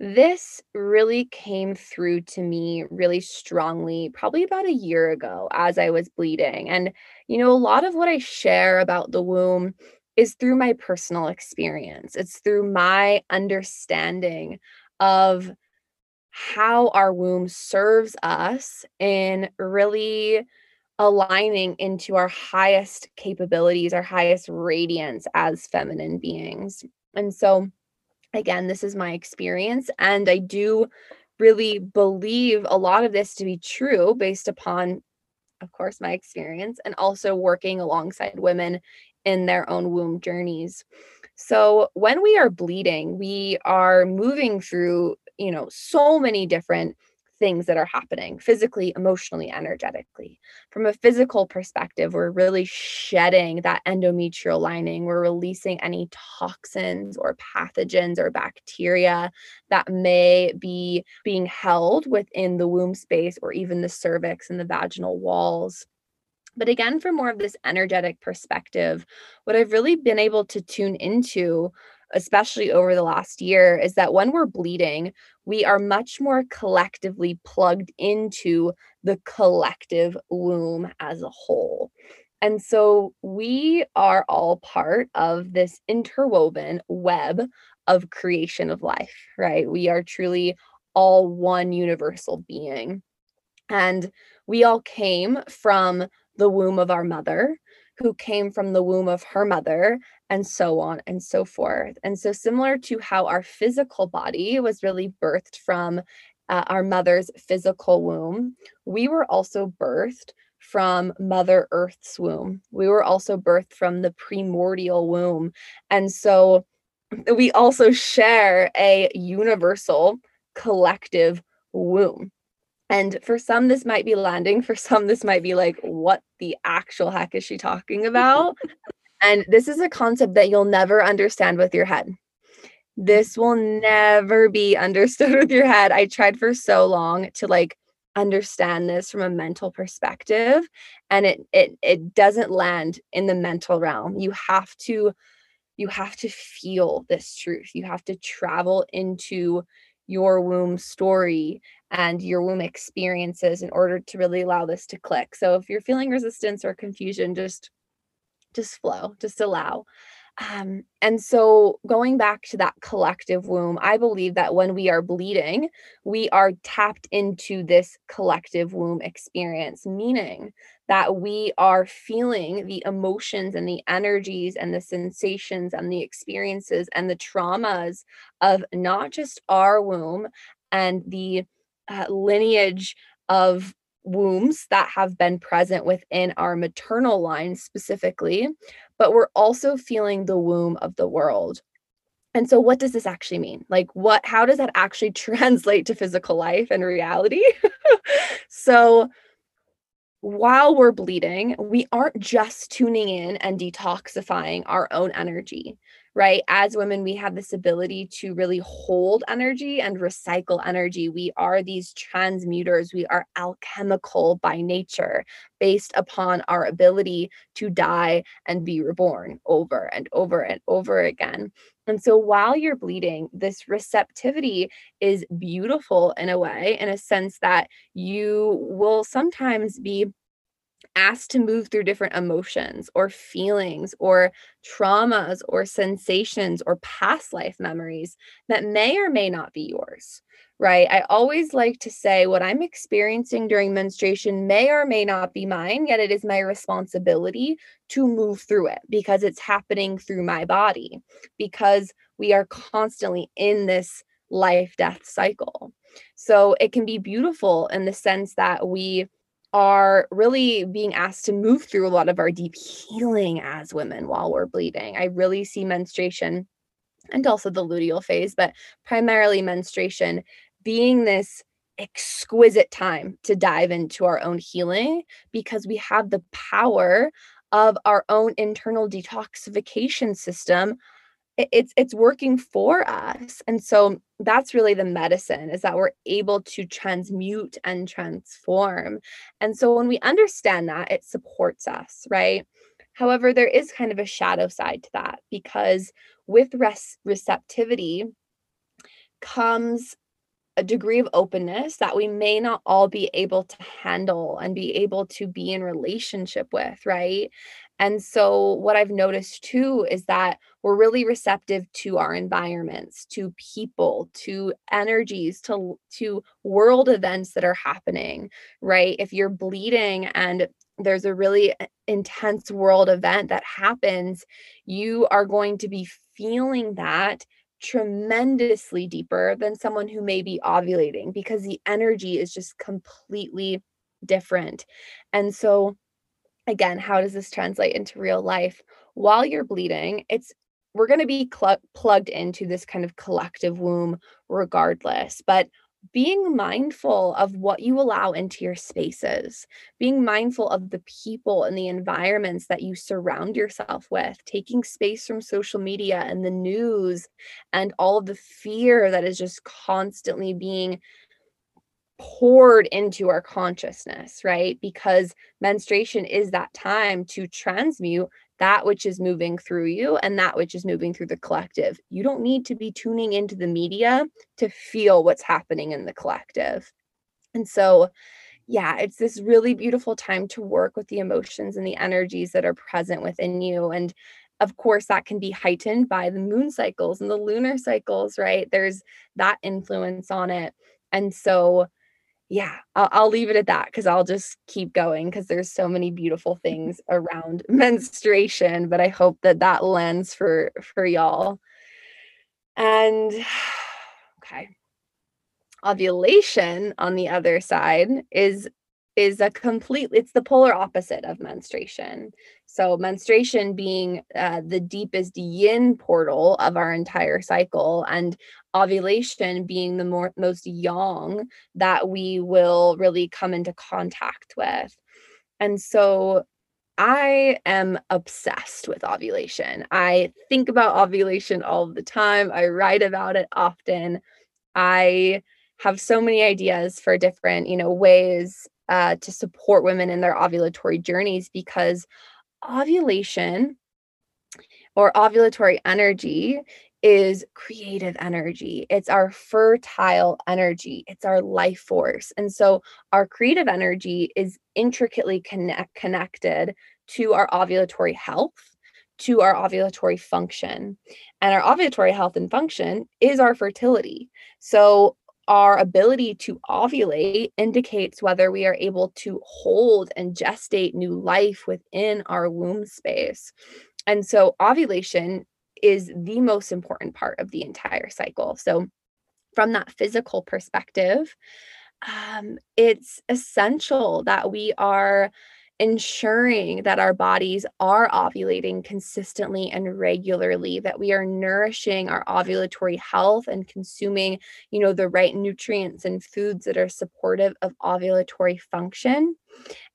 this really came through to me really strongly, probably about a year ago as I was bleeding. And, you know, a lot of what I share about the womb is through my personal experience, it's through my understanding of how our womb serves us in really aligning into our highest capabilities, our highest radiance as feminine beings. And so, again, this is my experience. And I do really believe a lot of this to be true based upon, of course, my experience and also working alongside women in their own womb journeys. So when we are bleeding, we are moving through, you know, so many different things that are happening physically, emotionally, energetically. From a physical perspective, we're really shedding that endometrial lining. We're releasing any toxins or pathogens or bacteria that may be being held within the womb space or even the cervix and the vaginal walls. But again, from more of this energetic perspective, what I've really been able to tune into especially over the last year, is that when we're bleeding, we are much more collectively plugged into the collective womb as a whole. And so we are all part of this interwoven web of creation of life, right? We are truly all one universal being. And we all came from the womb of our mother, who came from the womb of her mother, and so on and so forth. And so, similar to how our physical body was really birthed from uh, our mother's physical womb, we were also birthed from Mother Earth's womb. We were also birthed from the primordial womb. And so, we also share a universal collective womb. And for some, this might be landing. For some, this might be like, what the actual heck is she talking about? and this is a concept that you'll never understand with your head. This will never be understood with your head. I tried for so long to like understand this from a mental perspective and it it it doesn't land in the mental realm. You have to you have to feel this truth. You have to travel into your womb story and your womb experiences in order to really allow this to click. So if you're feeling resistance or confusion, just just flow, just allow. Um, and so, going back to that collective womb, I believe that when we are bleeding, we are tapped into this collective womb experience, meaning that we are feeling the emotions and the energies and the sensations and the experiences and the traumas of not just our womb and the uh, lineage of wombs that have been present within our maternal line specifically, but we're also feeling the womb of the world. And so what does this actually mean? Like what how does that actually translate to physical life and reality? so while we're bleeding, we aren't just tuning in and detoxifying our own energy right? As women, we have this ability to really hold energy and recycle energy. We are these transmuters, we are alchemical by nature, based upon our ability to die and be reborn over and over and over again. And so while you're bleeding, this receptivity is beautiful in a way, in a sense that you will sometimes be asked to move through different emotions or feelings or traumas or sensations or past life memories that may or may not be yours, right? I always like to say what I'm experiencing during menstruation may or may not be mine, yet it is my responsibility to move through it because it's happening through my body, because we are constantly in this life death cycle. So it can be beautiful in the sense that we are really being asked to move through a lot of our deep healing as women while we're bleeding. I really see menstruation and also the luteal phase, but primarily menstruation being this exquisite time to dive into our own healing because we have the power of our own internal detoxification system it's it's working for us and so that's really the medicine is that we're able to transmute and transform and so when we understand that it supports us right? However there is kind of a shadow side to that because with res- receptivity comes a degree of openness that we may not all be able to handle and be able to be in relationship with right and so, what I've noticed too is that we're really receptive to our environments, to people, to energies, to, to world events that are happening, right? If you're bleeding and there's a really uh, intense world event that happens, you are going to be feeling that tremendously deeper than someone who may be ovulating because the energy is just completely different. And so, again, how does this translate into real life? While you're bleeding, it's we're going to be cl- plugged into this kind of collective womb regardless, but being mindful of what you allow into your spaces, being mindful of the people and the environments that you surround yourself with, taking space from social media and the news and all of the fear that is just constantly being poured into our consciousness, right? Because menstruation is that time to transmute that which is moving through you and that which is moving through the collective. You don't need to be tuning into the media to feel what's happening in the collective. And so, yeah, it's this really beautiful time to work with the emotions and the energies that are present within you. And of course, that can be heightened by the moon cycles and the lunar cycles, right? There's that influence on it. And so, yeah, I'll, I'll leave it at that because I'll just keep going because there's so many beautiful things around menstruation. But I hope that that lens for for y'all. And okay, ovulation on the other side is is a complete it's the polar opposite of menstruation so menstruation being uh, the deepest yin portal of our entire cycle and ovulation being the more most yang that we will really come into contact with and so I am obsessed with ovulation. I think about ovulation all the time. I write about it often. I have so many ideas for different, you know, ways uh, to support women in their ovulatory journeys because ovulation or ovulatory energy is creative energy. It's our fertile energy. It's our life force. And so our creative energy is intricately connect, connected to our ovulatory health, to our ovulatory function. And our ovulatory health and function is our fertility. So our ability to ovulate indicates whether we are able to hold and gestate new life within our womb space. And so, ovulation is the most important part of the entire cycle. So, from that physical perspective, um, it's essential that we are ensuring that our bodies are ovulating consistently and regularly that we are nourishing our ovulatory health and consuming you know the right nutrients and foods that are supportive of ovulatory function.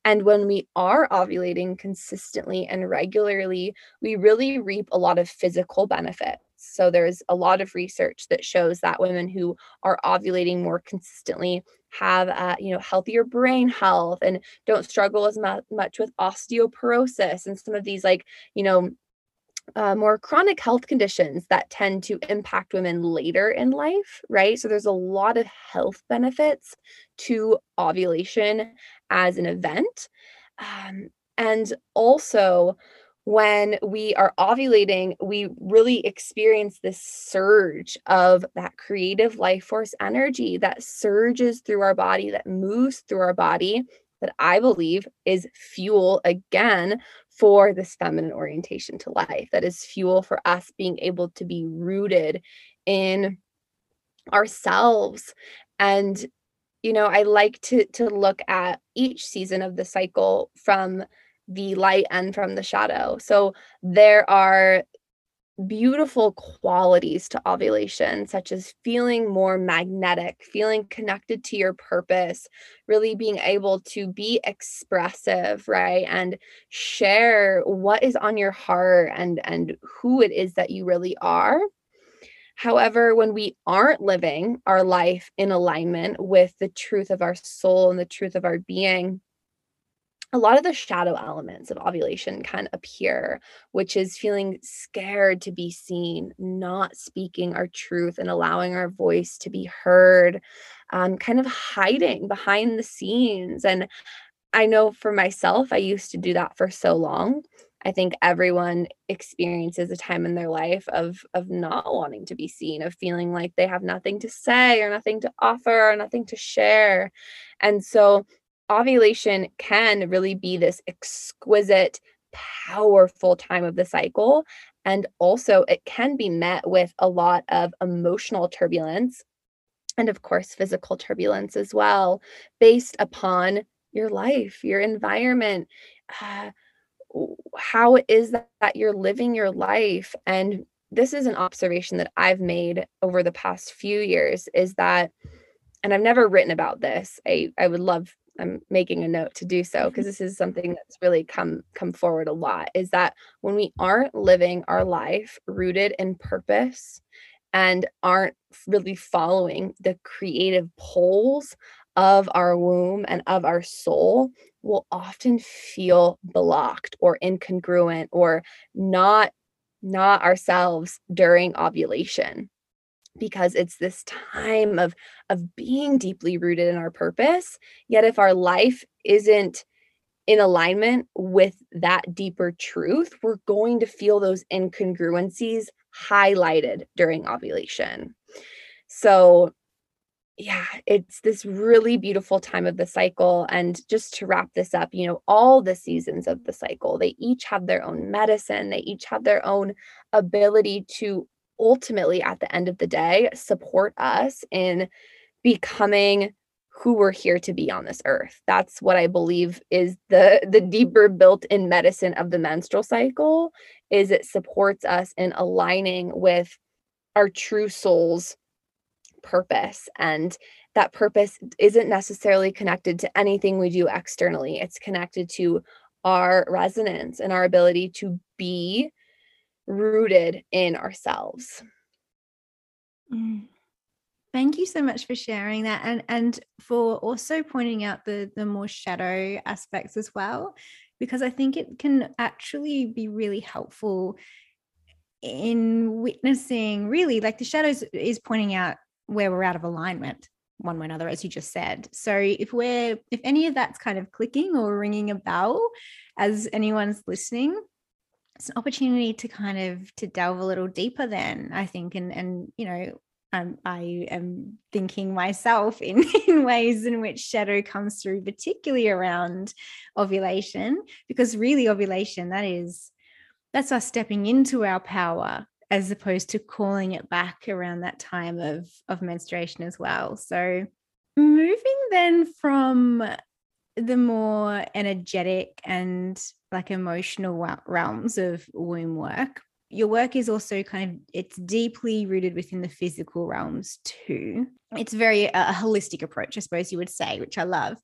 And when we are ovulating consistently and regularly we really reap a lot of physical benefits so there's a lot of research that shows that women who are ovulating more consistently have uh, you know healthier brain health and don't struggle as mu- much with osteoporosis and some of these like you know uh, more chronic health conditions that tend to impact women later in life, right? So there's a lot of health benefits to ovulation as an event. Um, and also, when we are ovulating, we really experience this surge of that creative life force energy that surges through our body, that moves through our body, that I believe is fuel again for this feminine orientation to life. That is fuel for us being able to be rooted in ourselves and you know i like to to look at each season of the cycle from the light and from the shadow. So there are beautiful qualities to ovulation, such as feeling more magnetic, feeling connected to your purpose, really being able to be expressive, right? And share what is on your heart and, and who it is that you really are. However, when we aren't living our life in alignment with the truth of our soul and the truth of our being, a lot of the shadow elements of ovulation can appear, which is feeling scared to be seen, not speaking our truth and allowing our voice to be heard, um, kind of hiding behind the scenes. And I know for myself, I used to do that for so long. I think everyone experiences a time in their life of of not wanting to be seen, of feeling like they have nothing to say or nothing to offer or nothing to share. And so ovulation can really be this exquisite, powerful time of the cycle. And also, it can be met with a lot of emotional turbulence and, of course, physical turbulence as well, based upon your life, your environment, uh, how it is that, that you're living your life. And this is an observation that I've made over the past few years is that and I've never written about this. I, I would love I'm making a note to do so because mm-hmm. this is something that's really come come forward a lot is that when we aren't living our life rooted in purpose and aren't really following the creative poles of our womb and of our soul will often feel blocked or incongruent or not not ourselves during ovulation because it's this time of of being deeply rooted in our purpose yet if our life isn't in alignment with that deeper truth we're going to feel those incongruencies highlighted during ovulation so yeah, it's this really beautiful time of the cycle. And just to wrap this up, you know, all the seasons of the cycle, they each have their own medicine, they each have their own ability to ultimately, at the end of the day, support us in becoming who we're here to be on this earth. That's what I believe is the the deeper built in medicine of the menstrual cycle is it supports us in aligning with our true souls purpose and that purpose isn't necessarily connected to anything we do externally it's connected to our resonance and our ability to be rooted in ourselves mm. thank you so much for sharing that and and for also pointing out the the more shadow aspects as well because i think it can actually be really helpful in witnessing really like the shadows is pointing out where we're out of alignment one way or another as you just said so if we're if any of that's kind of clicking or ringing a bell as anyone's listening it's an opportunity to kind of to delve a little deeper then i think and and you know um, I am thinking myself in, in ways in which shadow comes through, particularly around ovulation, because really ovulation, that is, that's us stepping into our power as opposed to calling it back around that time of of menstruation as well. So moving then from the more energetic and like emotional realms of womb work. Your work is also kind of it's deeply rooted within the physical realms too. It's very a holistic approach i suppose you would say which i love.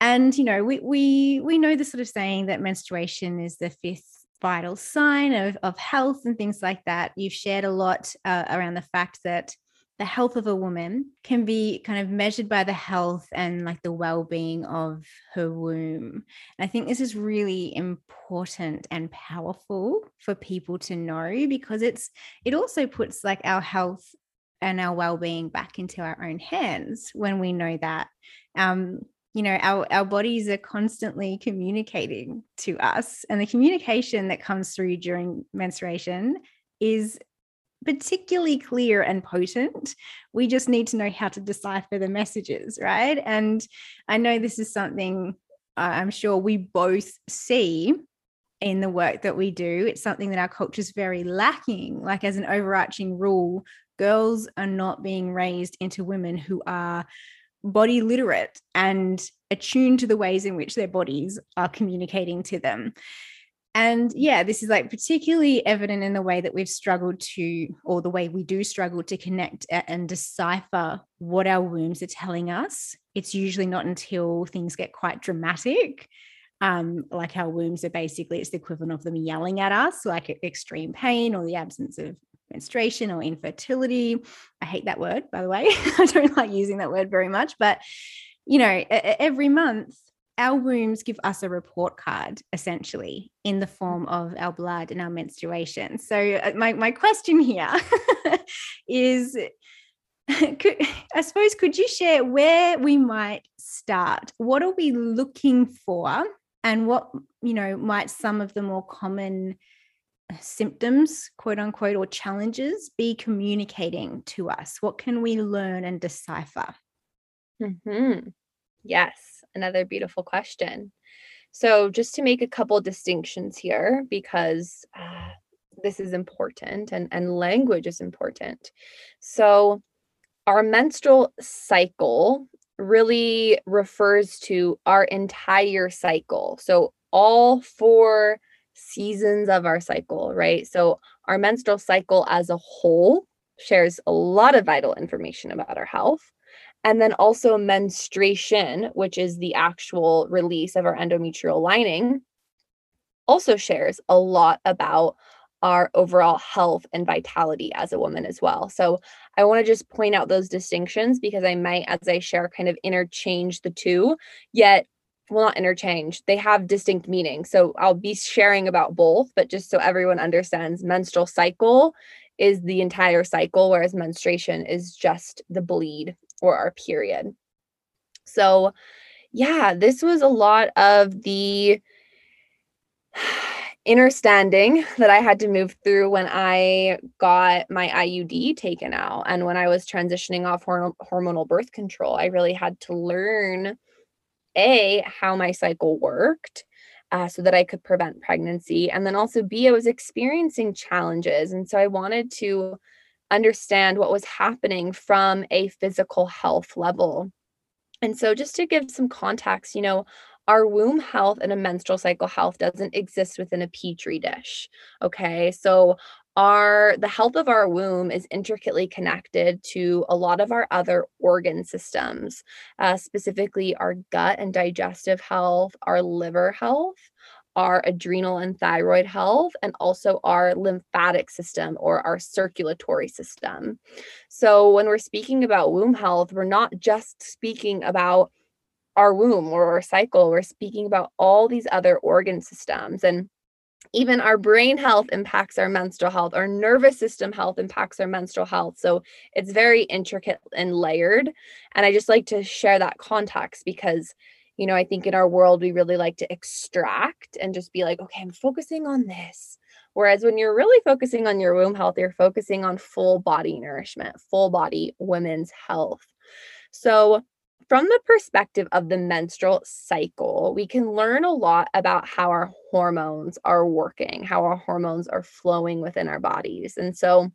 And you know we we we know the sort of saying that menstruation is the fifth vital sign of, of health and things like that. You've shared a lot uh, around the fact that the health of a woman can be kind of measured by the health and like the well-being of her womb. And I think this is really important and powerful for people to know because it's it also puts like our health and our well-being back into our own hands when we know that. Um, you know our our bodies are constantly communicating to us and the communication that comes through during menstruation is particularly clear and potent. We just need to know how to decipher the messages right? And i know this is something i'm sure we both see in the work that we do. It's something that our culture is very lacking. Like as an overarching rule girls are not being raised into women who are body literate and attuned to the ways in which their bodies are communicating to them. And yeah, this is like particularly evident in the way that we've struggled to, or the way we do struggle to connect and decipher what our wombs are telling us. It's usually not until things get quite dramatic um, like our wombs are basically it's the equivalent of them yelling at us like extreme pain or the absence of menstruation or infertility. I hate that word, by the way. I don't like using that word very much, but you know, every month our wombs give us a report card essentially in the form of our blood and our menstruation. So uh, my my question here is could, I suppose could you share where we might start? What are we looking for and what, you know, might some of the more common symptoms, quote unquote, or challenges be communicating to us? What can we learn and decipher? Mm-hmm. Yes, another beautiful question. So, just to make a couple distinctions here, because uh, this is important and, and language is important. So, our menstrual cycle really refers to our entire cycle. So, all four seasons of our cycle, right? So, our menstrual cycle as a whole shares a lot of vital information about our health. And then also menstruation, which is the actual release of our endometrial lining, also shares a lot about our overall health and vitality as a woman as well. So I want to just point out those distinctions because I might, as I share, kind of interchange the two, yet well not interchange they have distinct meanings so i'll be sharing about both but just so everyone understands menstrual cycle is the entire cycle, whereas menstruation is just the bleed or our period. So, yeah, this was a lot of the understanding that I had to move through when I got my IUD taken out and when I was transitioning off hormonal birth control. I really had to learn A, how my cycle worked. Uh, so that I could prevent pregnancy. And then also, B, I was experiencing challenges. And so I wanted to understand what was happening from a physical health level. And so, just to give some context, you know, our womb health and a menstrual cycle health doesn't exist within a petri dish. Okay. So our the health of our womb is intricately connected to a lot of our other organ systems uh, specifically our gut and digestive health our liver health our adrenal and thyroid health and also our lymphatic system or our circulatory system. So when we're speaking about womb health we're not just speaking about our womb or our cycle. We're speaking about all these other organ systems. And even our brain health impacts our menstrual health our nervous system health impacts our menstrual health. So it's very intricate and layered. And i just like to share that context because you know i think in our world we really like to extract and just be like okay i'm focusing on this whereas when you're really focusing on your womb health you're focusing on full body nourishment full body women's health so from the perspective of the menstrual cycle, we can learn a lot about how our hormones are working, how our hormones are flowing within our bodies. And so,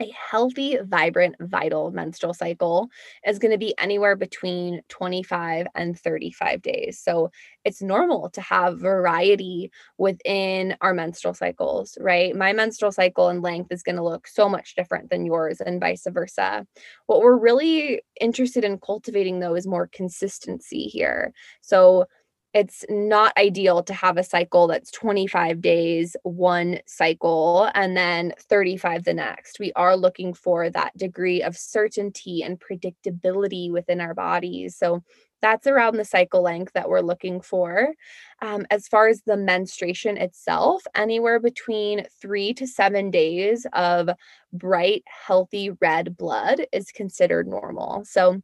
a healthy, vibrant, vital menstrual cycle is going to be anywhere between 25 and 35 days. So it's normal to have variety within our menstrual cycles, right? My menstrual cycle and length is going to look so much different than yours and vice versa. What we're really interested in cultivating, though, is more consistency here. So it's not ideal to have a cycle that's 25 days one cycle and then 35 the next we are looking for that degree of certainty and predictability within our bodies so that's around the cycle length that we're looking for. Um, as far as the menstruation itself, anywhere between three to seven days of bright, healthy red blood is considered normal. So,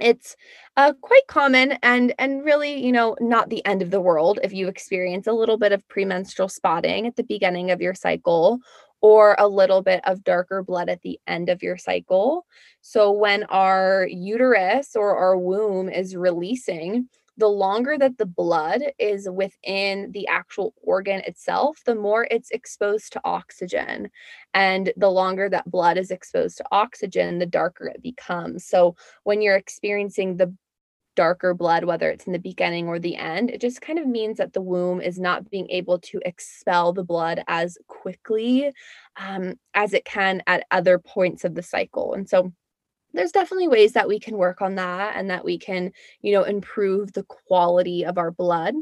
it's uh, quite common and and really you know not the end of the world if you experience a little bit of premenstrual spotting at the beginning of your cycle or a little bit of darker blood at the end of your cycle. So when our uterus or our womb is releasing the longer that the blood is within the actual organ itself, the more it's exposed to oxygen. And the longer that blood is exposed to oxygen, the darker it becomes. So when you're experiencing the darker blood, whether it's in the beginning or the end, it just kind of means that the womb is not being able to expel the blood as quickly um, as it can at other points of the cycle. And so there's definitely ways that we can work on that and that we can you know improve the quality of our blood.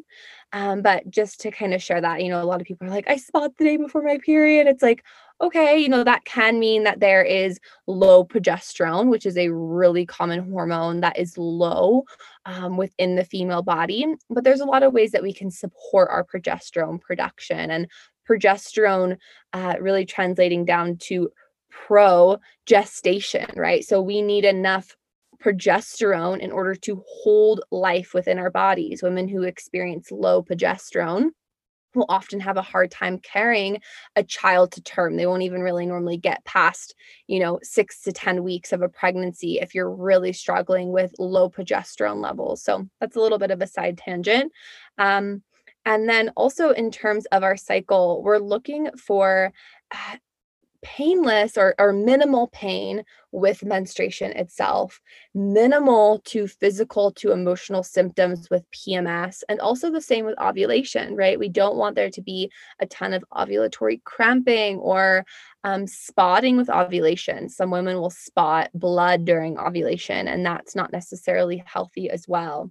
Um, but just to kind of share that you know a lot of people are like i spot the day before my period. It's like okay you know that can mean that there is low progesterone which is a really common hormone that is low um, within the female body but there's a lot of ways that we can support our progesterone production and progesterone uh, really translating down to pro gestation, right? So we need enough progesterone in order to hold life within our bodies. Women who experience low progesterone will often have a hard time carrying a child to term. They won't even really normally get past, you know, 6 to 10 weeks of a pregnancy if you're really struggling with low progesterone levels. So that's a little bit of a side tangent. Um, and then also in terms of our cycle, we're looking for painless or, or minimal pain with menstruation itself, minimal to physical to emotional symptoms with PMS, and also the same with ovulation, right? We don't want there to be a ton of ovulatory cramping or um, spotting with ovulation. Some women will spot blood during ovulation, and that's not necessarily healthy as well.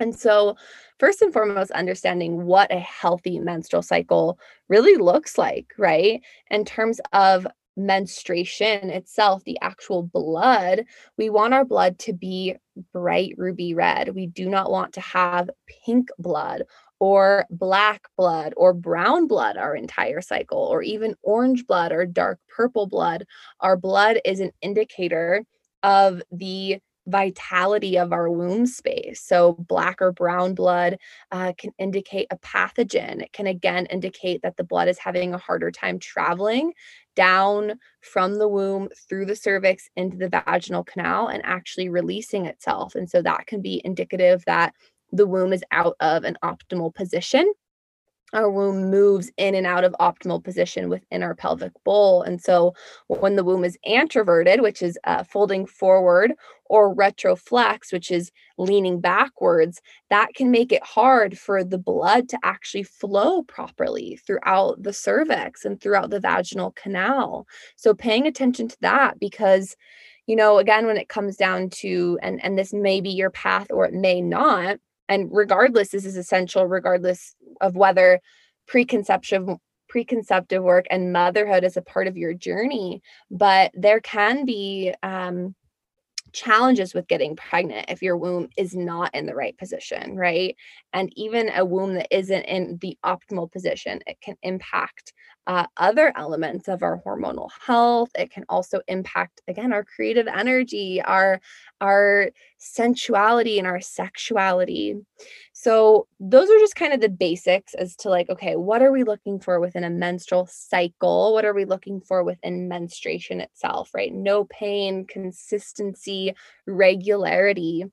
And so, first and foremost, understanding what a healthy menstrual cycle really looks like, right? In terms of menstruation itself, the actual blood, we want our blood to be bright ruby red. We do not want to have pink blood or black blood or brown blood our entire cycle, or even orange blood or dark purple blood, our blood is an indicator of the vitality of our womb space. So, black or brown blood uh, can indicate a pathogen. It can again indicate that the blood is having a harder time traveling down from the womb through the cervix into the vaginal canal and actually releasing itself. And so, that can be indicative that the womb is out of an optimal position our womb moves in and out of optimal position within our pelvic bowl. And so when the womb is anteverted, which is uh, folding forward, or retroflex, which is leaning backwards, that can make it hard for the blood to actually flow properly throughout the cervix and throughout the vaginal canal. So paying attention to that because you know again when it comes down to and and this may be your path or it may not and regardless this is essential regardless of whether preconception preconceptive work and motherhood is a part of your journey but there can be um, challenges with getting pregnant if your womb is not in the right position, right? And even a womb that isn't in the optimal position, it can impact uh, other elements of our hormonal health. It can also impact, again, our creative energy, our our sensuality, and our sexuality. So those are just kind of the basics as to like, okay, what are we looking for within a menstrual cycle? What are we looking for within menstruation itself? Right? No pain, consistency, regularity.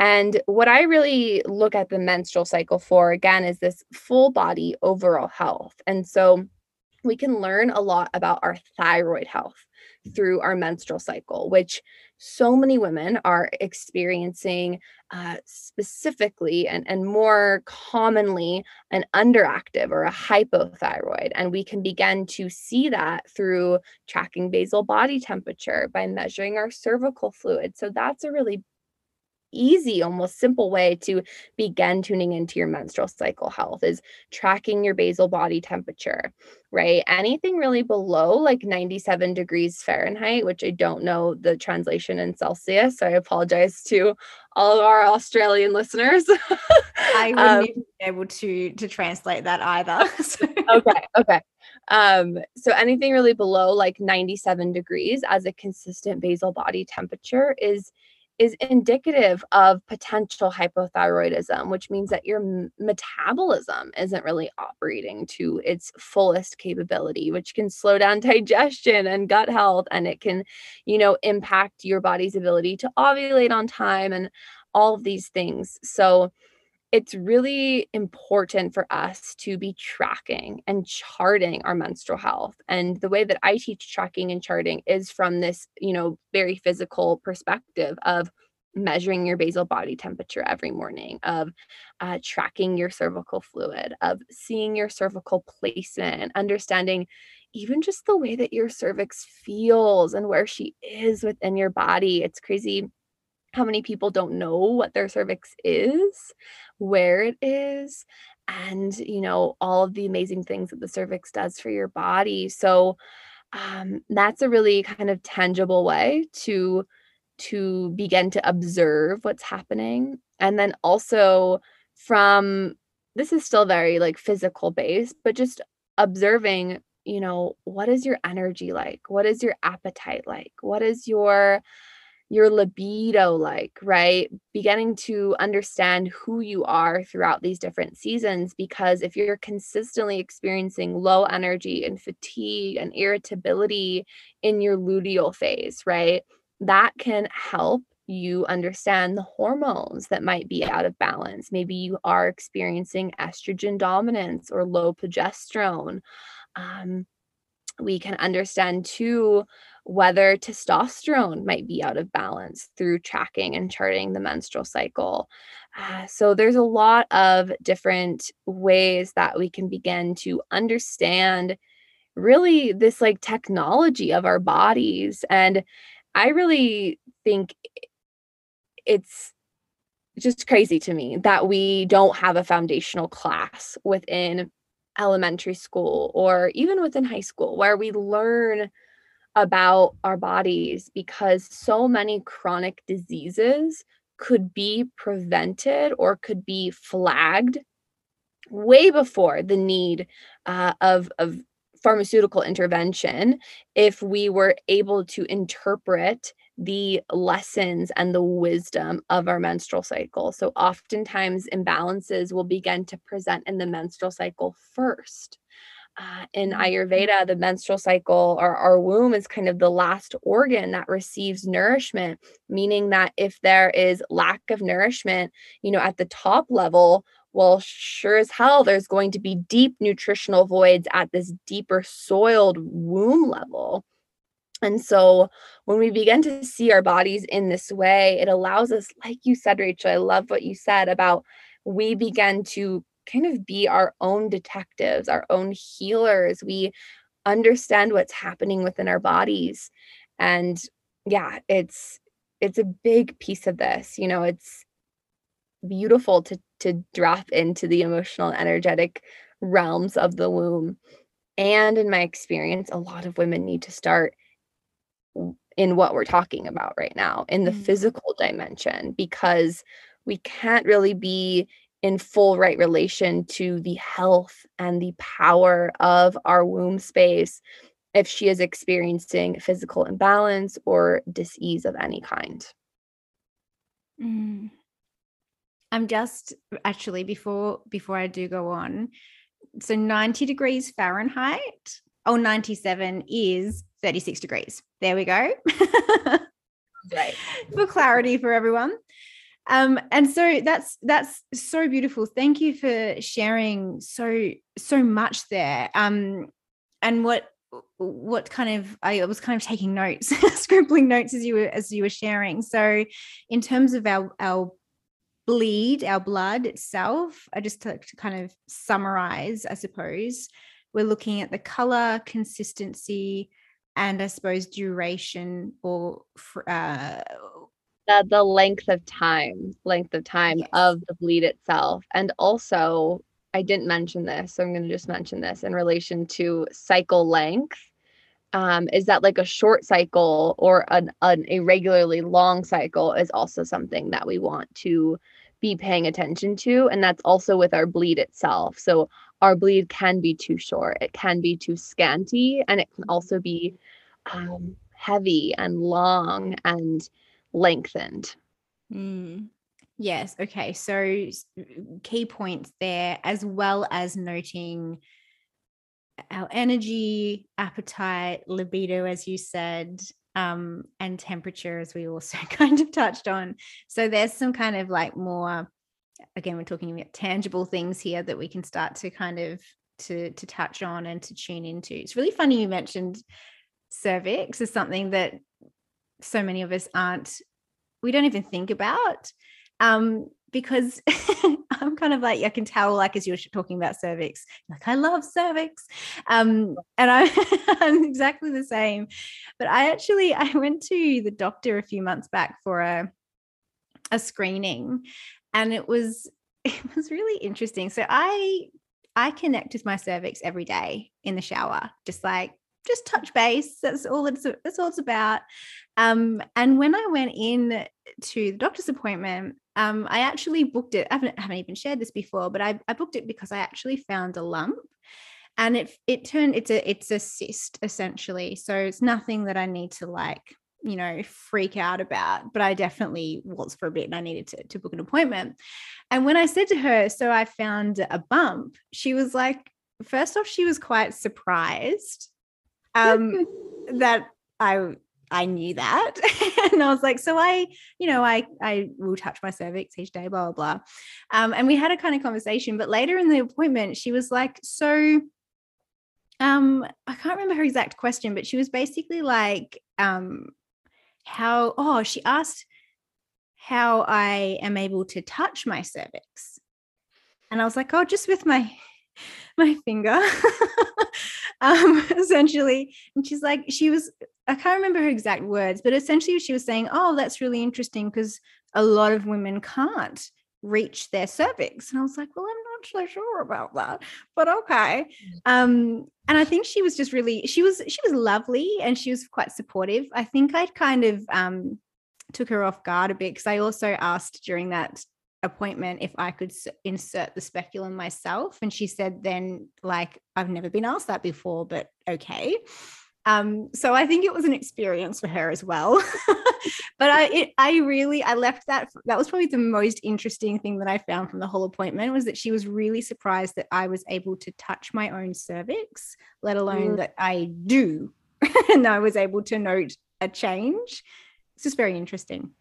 And what I really look at the menstrual cycle for, again, is this full body overall health. And so we can learn a lot about our thyroid health through our menstrual cycle, which so many women are experiencing uh, specifically and, and more commonly an underactive or a hypothyroid. And we can begin to see that through tracking basal body temperature by measuring our cervical fluid. So that's a really easy, almost simple way to begin tuning into your menstrual cycle health is tracking your basal body temperature, right? Anything really below like 97 degrees Fahrenheit, which I don't know the translation in Celsius. So I apologize to all of our Australian listeners. I wouldn't um, even be able to to translate that either. okay, okay. Um, so anything really below like 97 degrees as a consistent basal body temperature is is indicative of potential hypothyroidism, which means that your m- metabolism isn't really operating to its fullest capability, which can slow down digestion and gut health. And it can, you know, impact your body's ability to ovulate on time and all of these things. So, it's really important for us to be tracking and charting our menstrual health. And the way that I teach tracking and charting is from this, you know, very physical perspective of measuring your basal body temperature every morning, of uh, tracking your cervical fluid, of seeing your cervical placement, understanding even just the way that your cervix feels and where she is within your body. It's crazy how many people don't know what their cervix is, where it is, and you know all of the amazing things that the cervix does for your body. So um, that's a really kind of tangible way to to begin to observe what's happening, and then also from this is still very like physical based, but just observing you know what is your energy like? What is your appetite like? What is your your libido like, right? Beginning to understand who you are throughout these different seasons. Because if you're consistently experiencing low energy and fatigue and irritability in your luteal phase, right? That can help you understand the hormones that might be out of balance. Maybe you are experiencing estrogen dominance or low progesterone. Um, we can understand too whether testosterone might be out of balance through tracking and charting the menstrual cycle. Uh, so, there's a lot of different ways that we can begin to understand really this like technology of our bodies. And I really think it's just crazy to me that we don't have a foundational class within elementary school or even within high school where we learn about our bodies because so many chronic diseases could be prevented or could be flagged way before the need uh, of of pharmaceutical intervention if we were able to interpret the lessons and the wisdom of our menstrual cycle. So, oftentimes, imbalances will begin to present in the menstrual cycle first. Uh, in mm-hmm. Ayurveda, the menstrual cycle or our womb is kind of the last organ that receives nourishment, meaning that if there is lack of nourishment, you know, at the top level, well, sure as hell, there's going to be deep nutritional voids at this deeper soiled womb level. And so when we begin to see our bodies in this way, it allows us, like you said, Rachel, I love what you said about we begin to kind of be our own detectives, our own healers. We understand what's happening within our bodies. And yeah, it's it's a big piece of this. You know, it's beautiful to to drop into the emotional energetic realms of the womb. And in my experience, a lot of women need to start in what we're talking about right now in the mm-hmm. physical dimension because we can't really be in full right relation to the health and the power of our womb space if she is experiencing physical imbalance or disease of any kind. Mm. I'm just actually before before I do go on. So 90 degrees Fahrenheit oh 97 is 36 degrees. There we go. right. For clarity for everyone. Um, and so that's that's so beautiful. Thank you for sharing so so much there. Um, and what what kind of I was kind of taking notes, scribbling notes as you were as you were sharing. So, in terms of our our bleed, our blood itself, I just to kind of summarize, I suppose, we're looking at the color, consistency, and I suppose duration or uh, the, the length of time, length of time yes. of the bleed itself. And also, I didn't mention this, so I'm going to just mention this in relation to cycle length. Um, is that like a short cycle or an, an irregularly long cycle is also something that we want to be paying attention to. And that's also with our bleed itself. So our bleed can be too short, it can be too scanty, and it can also be um, heavy and long and lengthened. Mm. Yes. Okay. So, key points there, as well as noting our energy, appetite, libido, as you said, um, and temperature, as we also kind of touched on. So, there's some kind of like more again we're talking about tangible things here that we can start to kind of to to touch on and to tune into. It's really funny you mentioned cervix is something that so many of us aren't we don't even think about um because I'm kind of like I can tell like as you're talking about cervix like I love cervix. Um and I I'm exactly the same. But I actually I went to the doctor a few months back for a a screening and it was it was really interesting. So i i connect with my cervix every day in the shower just like just touch base. That's all it's that's all it's about. Um and when i went in to the doctor's appointment um i actually booked it i haven't, I haven't even shared this before but I, I booked it because i actually found a lump and it it turned it's a it's a cyst essentially. So it's nothing that i need to like you know, freak out about, but I definitely was for a bit and I needed to, to book an appointment. And when I said to her, So I found a bump, she was like, First off, she was quite surprised um, that I I knew that. and I was like, so I, you know, I I will touch my cervix each day, blah, blah, blah. Um, and we had a kind of conversation, but later in the appointment, she was like, so um, I can't remember her exact question, but she was basically like, um, how, oh, she asked how I am able to touch my cervix. And I was like, oh, just with my my finger. um, essentially. And she's like, she was, I can't remember her exact words, but essentially she was saying, Oh, that's really interesting because a lot of women can't reach their cervix. And I was like, Well, I'm not so sure about that, but okay. Mm. Um, and I think she was just really, she was, she was lovely and she was quite supportive. I think I'd kind of um, took her off guard a bit because I also asked during that appointment if I could insert the speculum myself. And she said, then, like, I've never been asked that before, but okay. Um, so I think it was an experience for her as well. but I, it, I really, I left that. That was probably the most interesting thing that I found from the whole appointment was that she was really surprised that I was able to touch my own cervix, let alone mm. that I do, and I was able to note a change. It's just very interesting.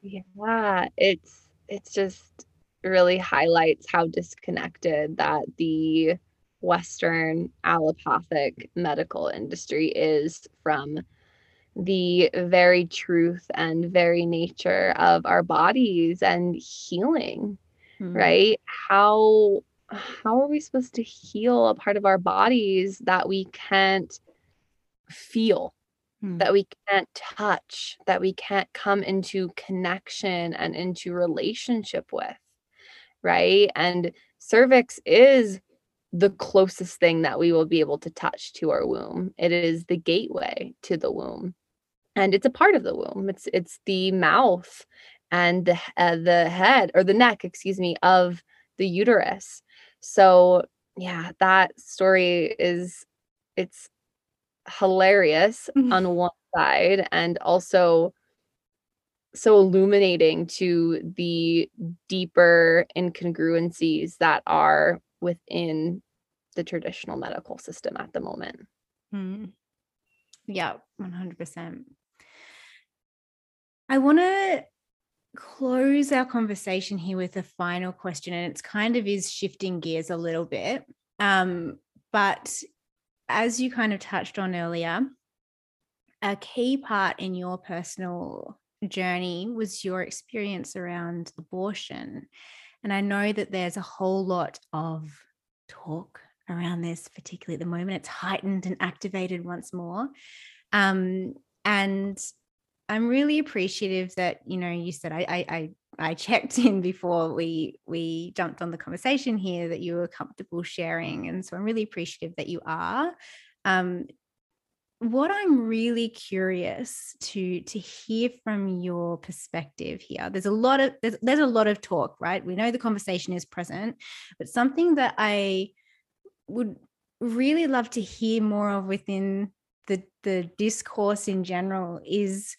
Yeah, it's it's just really highlights how disconnected that the Western allopathic medical industry is from the very truth and very nature of our bodies and healing mm-hmm. right how how are we supposed to heal a part of our bodies that we can't feel mm-hmm. that we can't touch that we can't come into connection and into relationship with right and cervix is the closest thing that we will be able to touch to our womb. It is the gateway to the womb. And it's a part of the womb. It's it's the mouth and the uh, the head or the neck, excuse me, of the uterus. So, yeah, that story is it's hilarious mm-hmm. on one side and also so illuminating to the deeper incongruencies that are within the traditional medical system at the moment. Mm. Yeah, 100%. I want to close our conversation here with a final question, and it's kind of is shifting gears a little bit. Um, but as you kind of touched on earlier, a key part in your personal journey was your experience around abortion. And I know that there's a whole lot of talk around this, particularly at the moment. It's heightened and activated once more. Um, and I'm really appreciative that, you know, you said I, I, I checked in before we we jumped on the conversation here that you were comfortable sharing and so i'm really appreciative that you are um, what i'm really curious to to hear from your perspective here there's a lot of there's, there's a lot of talk right we know the conversation is present but something that i would really love to hear more of within the the discourse in general is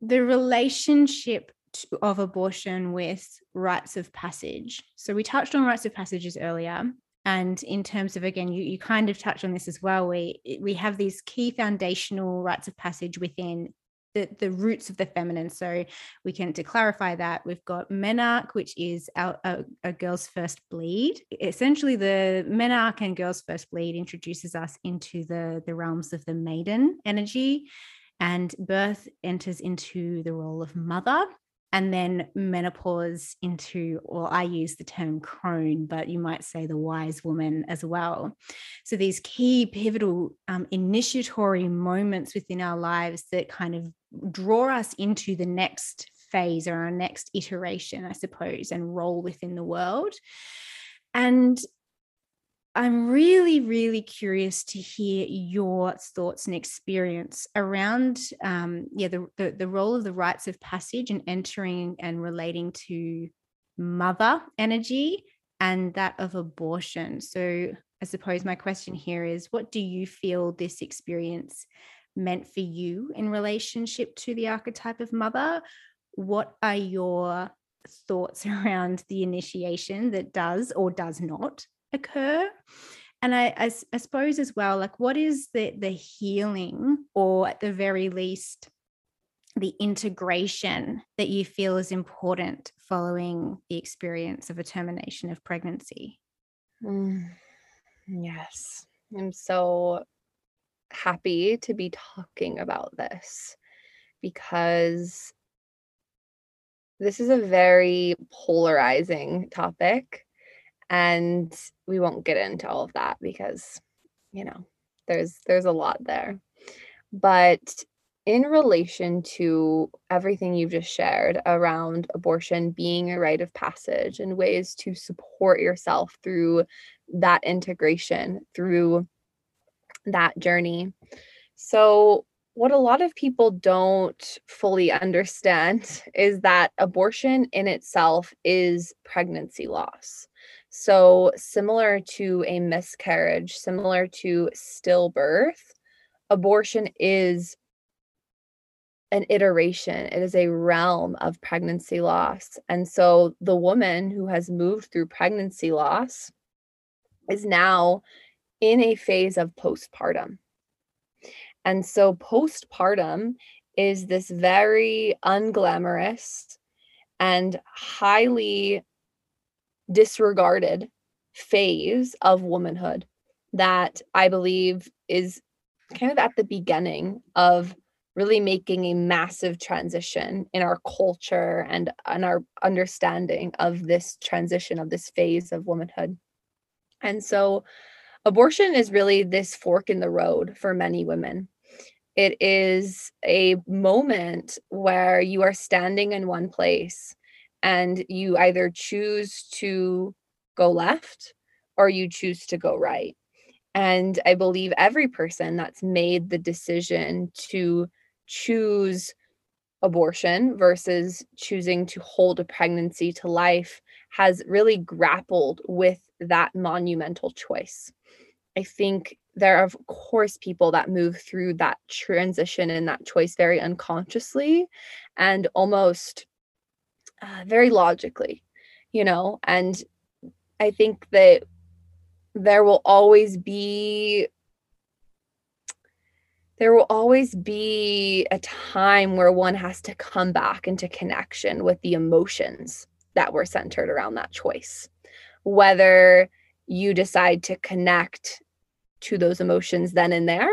the relationship of abortion with rites of passage. So we touched on rites of passages earlier, and in terms of again, you you kind of touched on this as well. We we have these key foundational rites of passage within the, the roots of the feminine. So we can to clarify that we've got menarche, which is our, a, a, girl's first bleed. Essentially, the menarche and girl's first bleed introduces us into the the realms of the maiden energy, and birth enters into the role of mother and then menopause into, or I use the term crone, but you might say the wise woman as well. So these key pivotal um, initiatory moments within our lives that kind of draw us into the next phase or our next iteration, I suppose, and role within the world. And I'm really, really curious to hear your thoughts and experience around, um, yeah, the, the, the role of the rites of passage and entering and relating to mother energy and that of abortion. So, I suppose my question here is, what do you feel this experience meant for you in relationship to the archetype of mother? What are your thoughts around the initiation that does or does not occur? And I, I, I, suppose as well like what is the the healing or at the very least the integration that you feel is important following the experience of a termination of pregnancy? Mm, yes. I'm so happy to be talking about this because this is a very polarizing topic and we won't get into all of that because you know there's there's a lot there. But in relation to everything you've just shared around abortion being a rite of passage and ways to support yourself through that integration through that journey so what a lot of people don't fully understand is that abortion in itself is pregnancy loss. So, similar to a miscarriage, similar to stillbirth, abortion is an iteration, it is a realm of pregnancy loss. And so, the woman who has moved through pregnancy loss is now in a phase of postpartum. And so postpartum is this very unglamorous and highly disregarded phase of womanhood that I believe is kind of at the beginning of really making a massive transition in our culture and, in our understanding of this transition of this phase of womanhood. And so abortion is really this fork in the road for many women. It is a moment where you are standing in one place and you either choose to go left or you choose to go right. And I believe every person that's made the decision to choose abortion versus choosing to hold a pregnancy to life has really grappled with that monumental choice. I think there are, of course, people that move through that transition and that choice very unconsciously and almost uh, very logically, you know. And I think that there will always be there will always be a time where one has to come back into connection with the emotions that were centered around that choice whether you decide to connect to those emotions then and there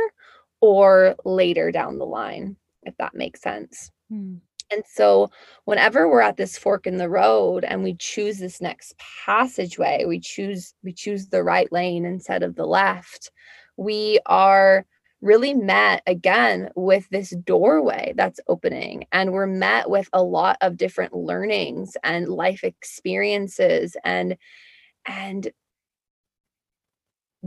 or later down the line, if that makes sense. Hmm. And so, whenever we're at this fork in the road and we choose this next passageway, we choose we choose the right lane instead of the left. We are really met again with this doorway that's opening and we're met with a lot of different learnings and life experiences and and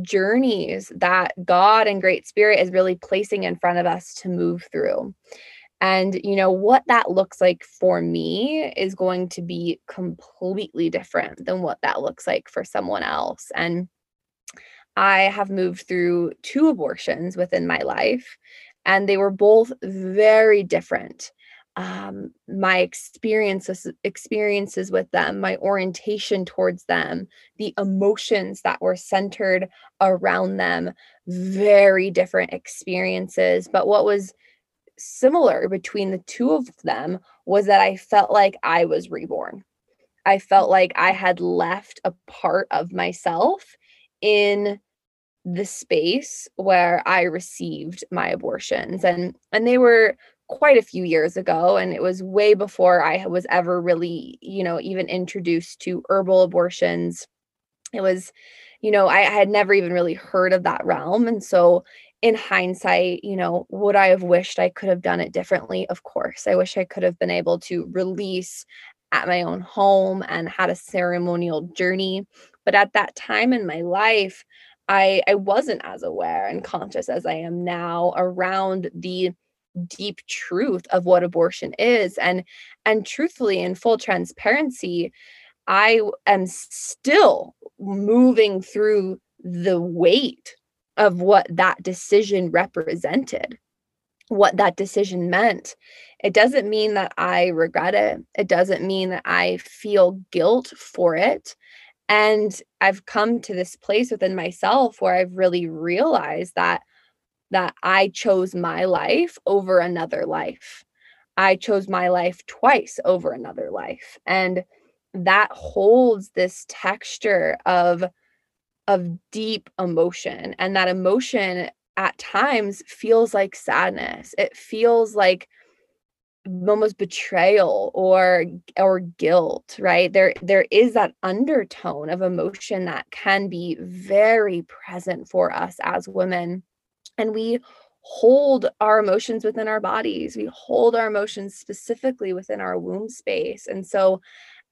journeys that God and Great Spirit is really placing in front of us to move through. And, you know, what that looks like for me is going to be completely different than what that looks like for someone else. And I have moved through two abortions within my life, and they were both very different um, my experiences experiences with them my orientation towards them the emotions that were centered around them very different experiences. But what was similar between the two of them was that i felt like i was reborn. I felt like i had left a part of myself in the space where i received my abortions. And and they were quite a few years ago and it was way before I was ever really, you know, even introduced to herbal abortions. It was, you know, I, I had never even really heard of that realm and so in hindsight, you know, would I have wished I could have done it differently? Of course. I wish I could have been able to release at my own home and had a ceremonial journey. But at that time in my life, I I wasn't as aware and conscious as I am now around the deep truth of what abortion is and and truthfully in full transparency i am still moving through the weight of what that decision represented what that decision meant. It doesn't mean that i regret it. It doesn't mean that i feel guilt for it. And i've come to this place within myself where i've really realized that that I chose my life over another life. I chose my life twice over another life. And that holds this texture of of deep emotion and that emotion at times feels like sadness. It feels like almost betrayal or or guilt right there there is that undertone of emotion that can be very present for us as women and we hold our emotions within our bodies. We hold our emotions specifically within our womb space. And so,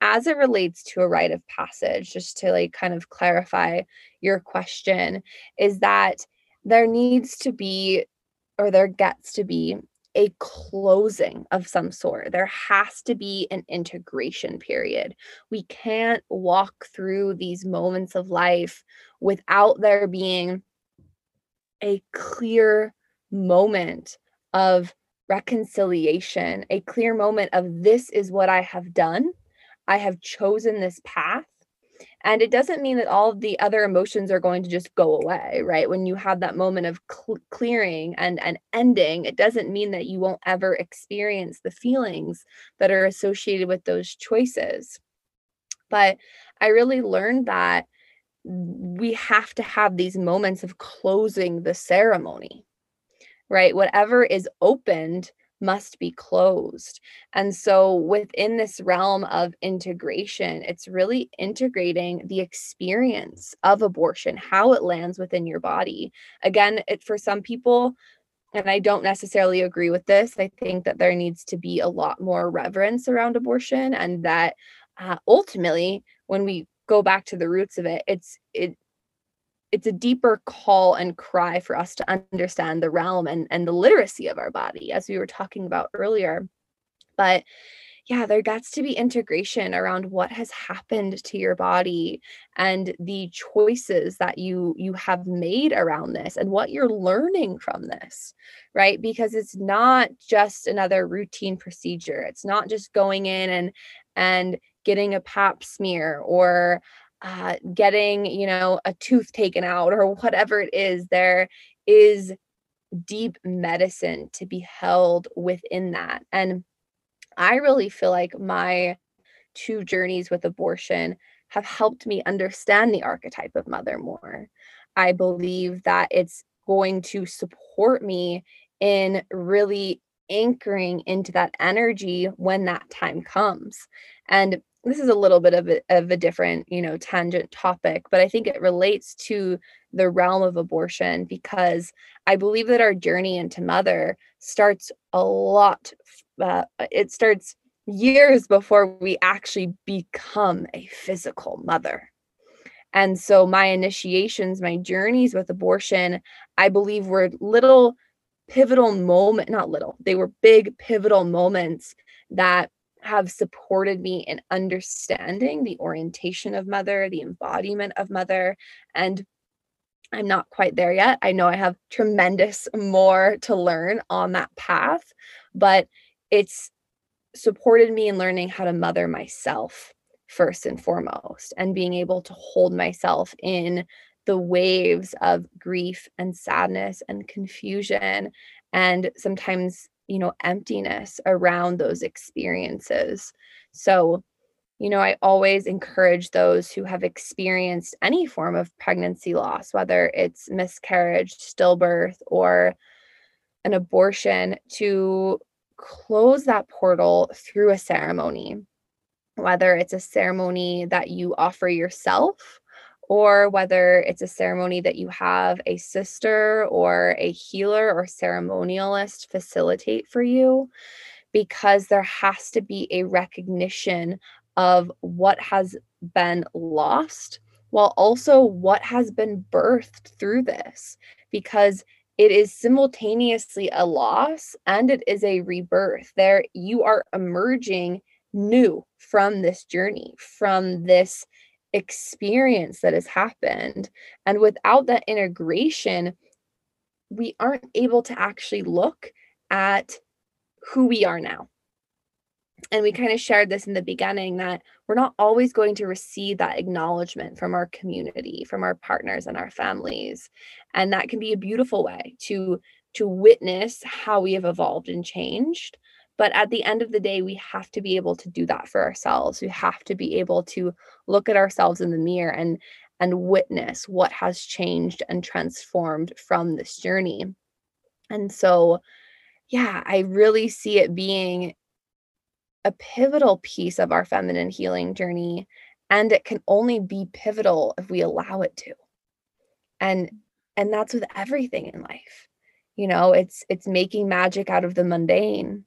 as it relates to a rite of passage, just to like kind of clarify your question, is that there needs to be or there gets to be a closing of some sort. There has to be an integration period. We can't walk through these moments of life without there being a clear moment of reconciliation, a clear moment of this is what I have done. I have chosen this path and it doesn't mean that all the other emotions are going to just go away, right? When you have that moment of cl- clearing and, and ending, it doesn't mean that you won't ever experience the feelings that are associated with those choices. But I really learned that we have to have these moments of closing the ceremony, right? Whatever is opened must be closed. And so within this realm of integration, it's really integrating the experience of abortion, how it lands within your body. Again, it for some people and I don't necessarily agree with this. I think that there needs to be a lot more reverence around abortion and that uh, ultimately when we go back to the roots of it, it's it it's a deeper call and cry for us to understand the realm and, and the literacy of our body, as we were talking about earlier. But yeah, there gets to be integration around what has happened to your body and the choices that you you have made around this and what you're learning from this, right? Because it's not just another routine procedure. It's not just going in and and getting a pap smear or uh, getting, you know, a tooth taken out or whatever it is, there is deep medicine to be held within that. And I really feel like my two journeys with abortion have helped me understand the archetype of mother more. I believe that it's going to support me in really anchoring into that energy when that time comes. And this is a little bit of a, of a different you know tangent topic but i think it relates to the realm of abortion because i believe that our journey into mother starts a lot uh, it starts years before we actually become a physical mother and so my initiations my journeys with abortion i believe were little pivotal moment not little they were big pivotal moments that have supported me in understanding the orientation of mother, the embodiment of mother. And I'm not quite there yet. I know I have tremendous more to learn on that path, but it's supported me in learning how to mother myself first and foremost and being able to hold myself in the waves of grief and sadness and confusion and sometimes you know emptiness around those experiences. So you know i always encourage those who have experienced any form of pregnancy loss whether it's miscarriage stillbirth or an abortion to close that portal through a ceremony whether it's a ceremony that you offer yourself or whether it's a ceremony that you have a sister or a healer or ceremonialist facilitate for you, because there has to be a recognition of what has been lost while also what has been birthed through this, because it is simultaneously a loss and it is a rebirth. There, you are emerging new from this journey, from this experience that has happened. And without that integration, we aren't able to actually look at who we are now. And we kind of shared this in the beginning that we're not always going to receive that acknowledgement from our community, from our partners and our families. And that can be a beautiful way to to witness how we have evolved and changed but at the end of the day, we have to be able to do that for ourselves. We have to be able to look at ourselves in the mirror and and witness what has changed and transformed from this journey. And so, yeah, I really see it being a pivotal piece of our feminine healing journey. And it can only be pivotal if we allow it to. And and that's with everything in life. You know, it's it's making magic out of the mundane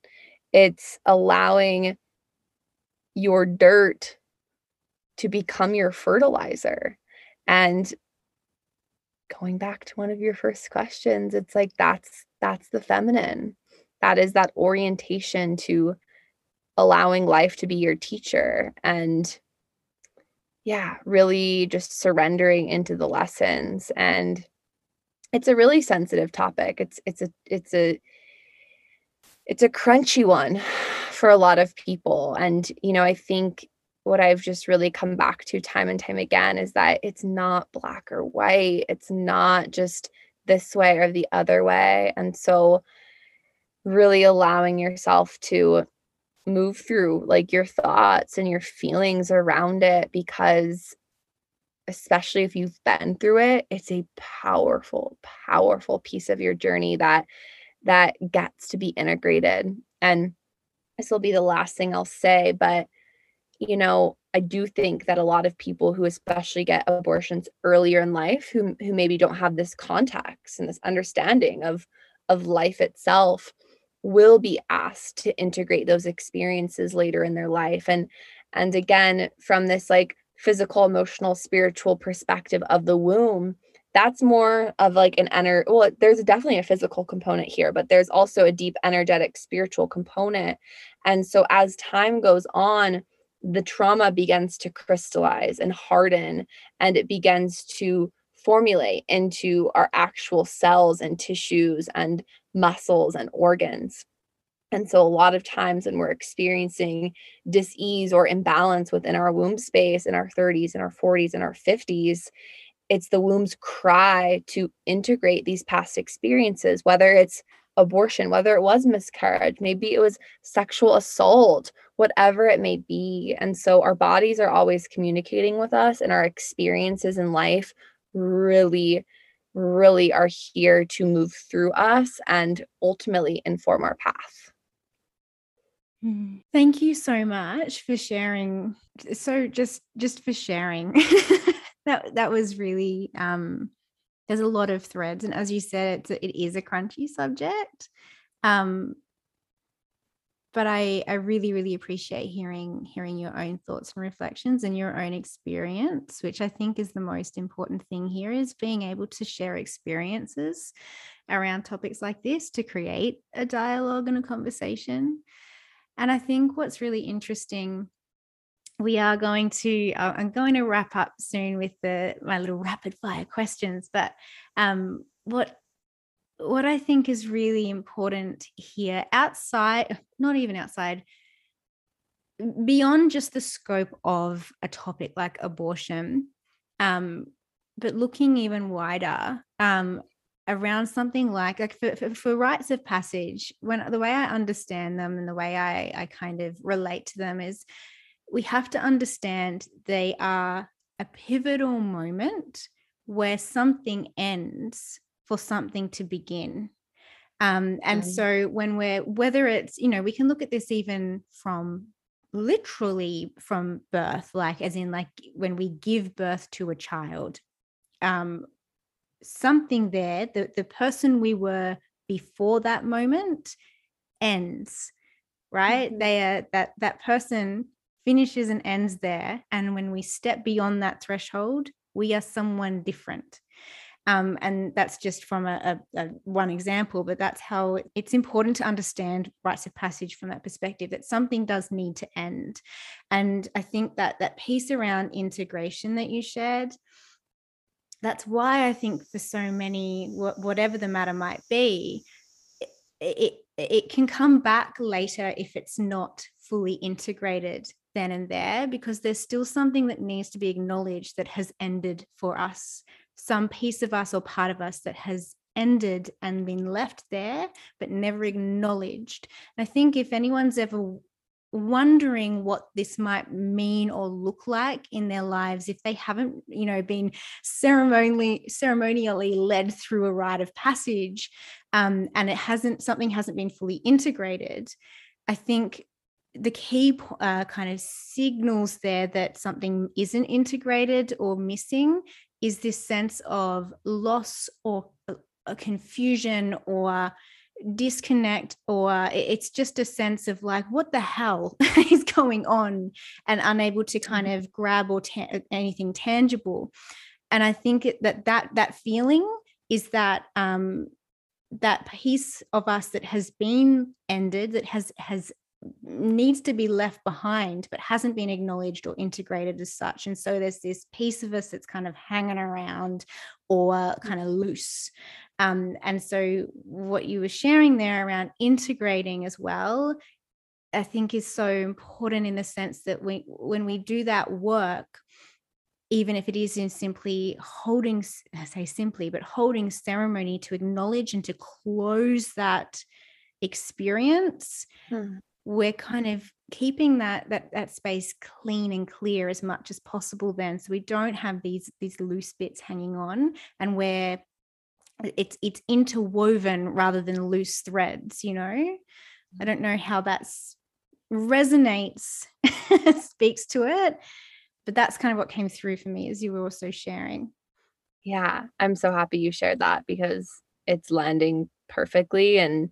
it's allowing your dirt to become your fertilizer. And going back to one of your first questions, it's like that's that's the feminine. That is that orientation to allowing life to be your teacher and yeah, really just surrendering into the lessons and it's a really sensitive topic. It's it's a it's a it's a crunchy one for a lot of people and you know, I think what I've just really come back to time and time again is that it's not black or white. It's not just this way or the other way. And so really allowing yourself to move through like your thoughts and your feelings around it because especially if you've been through it it's a powerful powerful piece of your journey that that gets to be integrated. And this will be the last thing I'll say but you know I do think that a lot of people who especially get abortions earlier in life who who maybe don't have this context and this understanding of of life itself will be asked to integrate those experiences later in their life. And and again from this like physical emotional spiritual perspective of the womb that's more of like an inner well there's definitely a physical component here but there's also a deep energetic spiritual component and so as time goes on the trauma begins to crystallize and harden and it begins to formulate into our actual cells and tissues and muscles and organs. And so, a lot of times when we're experiencing dis-ease or imbalance within our womb space in our 30s and our 40s and our 50s, it's the womb's cry to integrate these past experiences, whether it's abortion, whether it was miscarriage, maybe it was sexual assault, whatever it may be. And so, our bodies are always communicating with us, and our experiences in life really really are here to move through us and ultimately inform our path. Hmm. Thank you so much for sharing. So just just for sharing. that that was really um there's a lot of threads and as you said it's a, it is a crunchy subject. Um but I, I really really appreciate hearing hearing your own thoughts and reflections and your own experience which i think is the most important thing here is being able to share experiences around topics like this to create a dialogue and a conversation and i think what's really interesting we are going to uh, i'm going to wrap up soon with the my little rapid fire questions but um, what what I think is really important here, outside, not even outside, beyond just the scope of a topic like abortion, um, but looking even wider um, around something like like for, for, for, rites of passage, when the way I understand them and the way I, I kind of relate to them is we have to understand they are a pivotal moment where something ends for something to begin. Um, and mm. so when we're whether it's you know we can look at this even from literally from birth like as in like when we give birth to a child um something there the, the person we were before that moment ends right mm-hmm. they are that that person finishes and ends there and when we step beyond that threshold we are someone different um, and that's just from a, a, a, one example, but that's how it's important to understand rites of passage from that perspective that something does need to end. And I think that that piece around integration that you shared, that's why I think for so many, whatever the matter might be, it, it, it can come back later if it's not fully integrated then and there because there's still something that needs to be acknowledged that has ended for us. Some piece of us or part of us that has ended and been left there but never acknowledged. And i think if anyone's ever wondering what this might mean or look like in their lives if they haven't you know been ceremonially ceremonially led through a rite of passage um, and it hasn't something hasn't been fully integrated i think the key uh, kind of signals there that something isn't integrated or missing is this sense of loss or a confusion or disconnect or it's just a sense of like what the hell is going on and unable to kind mm-hmm. of grab or ta- anything tangible and i think that that that feeling is that um that piece of us that has been ended that has has needs to be left behind but hasn't been acknowledged or integrated as such. And so there's this piece of us that's kind of hanging around or kind of loose. Um, and so what you were sharing there around integrating as well i think is so important in the sense that we when we do that work even if it is in simply holding i say simply but holding ceremony to acknowledge and to close that experience hmm we're kind of keeping that that that space clean and clear as much as possible then so we don't have these these loose bits hanging on and where it's it's interwoven rather than loose threads you know? I don't know how that's resonates speaks to it but that's kind of what came through for me as you were also sharing. Yeah i'm so happy you shared that because it's landing perfectly and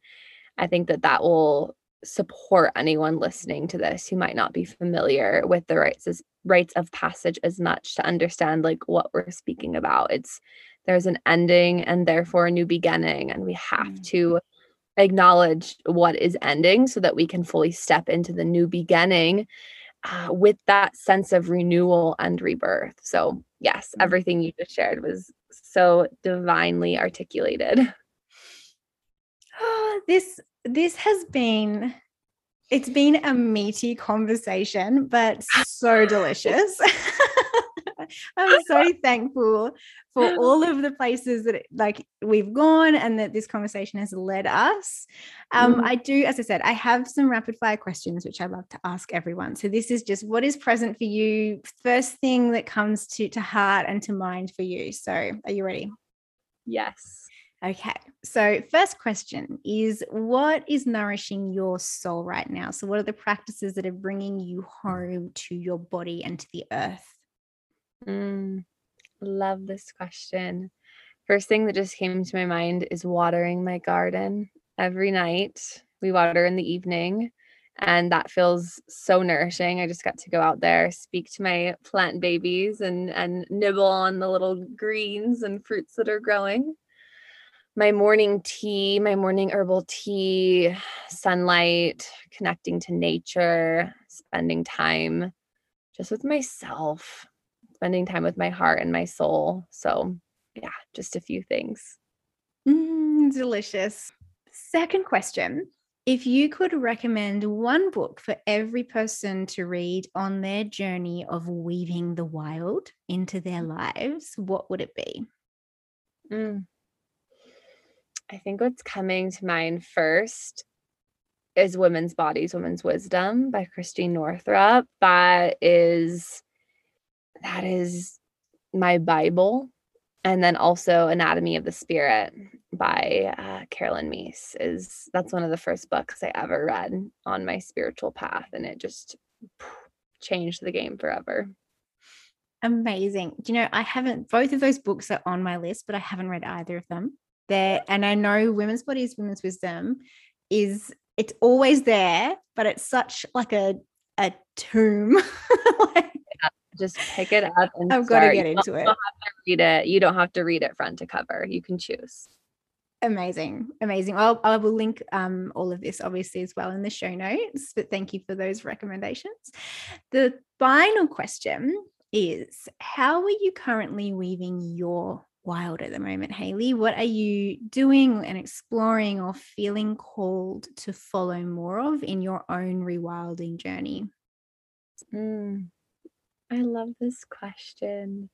i think that that will support anyone listening to this who might not be familiar with the rites as rites of passage as much to understand like what we're speaking about it's there's an ending and therefore a new beginning and we have mm. to acknowledge what is ending so that we can fully step into the new beginning uh, with that sense of renewal and rebirth so yes mm. everything you just shared was so divinely articulated oh, this this has been it's been a meaty conversation, but so delicious. I'm so thankful for all of the places that like we've gone and that this conversation has led us. Um, mm. I do, as I said, I have some rapid fire questions which I love to ask everyone. So this is just what is present for you, first thing that comes to to heart and to mind for you. So are you ready? Yes. Okay. So, first question is what is nourishing your soul right now? So, what are the practices that are bringing you home to your body and to the earth? Mm, love this question. First thing that just came to my mind is watering my garden every night. We water in the evening, and that feels so nourishing. I just got to go out there, speak to my plant babies, and and nibble on the little greens and fruits that are growing my morning tea, my morning herbal tea, sunlight, connecting to nature, spending time just with myself, spending time with my heart and my soul. So, yeah, just a few things. Mm, delicious. Second question If you could recommend one book for every person to read on their journey of weaving the wild into their lives, what would it be? Mm. I think what's coming to mind first is Women's Bodies, Women's Wisdom by Christiane Northrup. That is that is my Bible. And then also Anatomy of the Spirit by uh, Caroline Myss is that's one of the first books I ever read on my spiritual path, and it just changed the game forever. Amazing. Do you know I haven't both of those books are on my list, but I haven't read either of them there and i know women's bodies women's wisdom is it's always there but it's such like a a tomb. Like, just pick it up and i've got to get into it. to read it. You don't have to read it front to cover. You can choose. Amazing. Amazing. I'll, i will link um, all of this obviously as well in the show notes but thank you for those recommendations. The final question is how are you currently weaving your wild at the moment, Haley? What are you doing and exploring or feeling called to follow more of in your own rewilding journey? Mm, I love this question.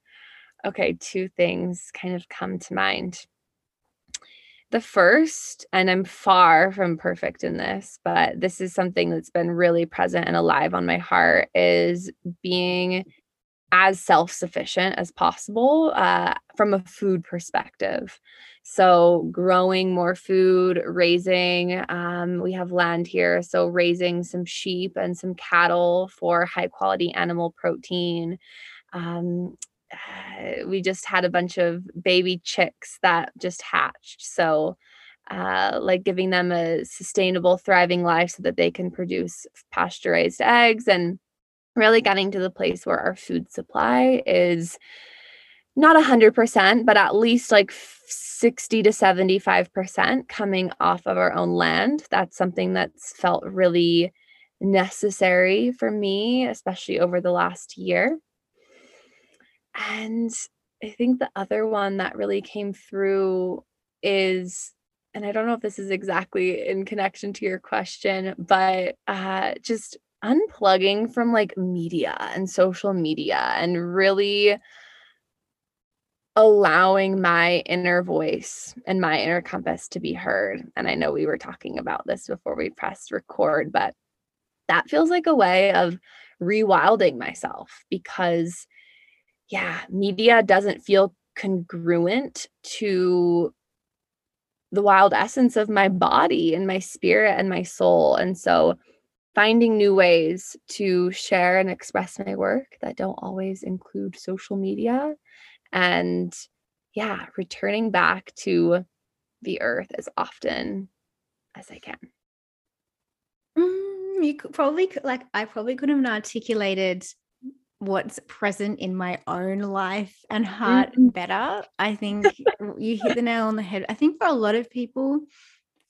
Okay, two things kind of come to mind. The first, and I'm far from perfect in this, but this is something that's been really present and alive on my heart is being as self sufficient as possible uh, from a food perspective. So, growing more food, raising, um, we have land here. So, raising some sheep and some cattle for high quality animal protein. Um, we just had a bunch of baby chicks that just hatched. So, uh, like giving them a sustainable, thriving life so that they can produce pasteurized eggs and really getting to the place where our food supply is not 100%, but at least like 60 to 75% coming off of our own land. That's something that's felt really necessary for me, especially over the last year. And I think the other one that really came through is, and I don't know if this is exactly in connection to your question, but uh, just unplugging from like media and social media and really allowing my inner voice and my inner compass to be heard. And I know we were talking about this before we pressed record, but that feels like a way of rewilding myself because, yeah, media doesn't feel congruent to the wild essence of my body and my spirit and my soul. And so, finding new ways to share and express my work that don't always include social media and yeah, returning back to the earth as often as I can. Mm, you could probably like I probably couldn't have articulated what's present in my own life and heart mm-hmm. better. I think you hit the nail on the head. I think for a lot of people,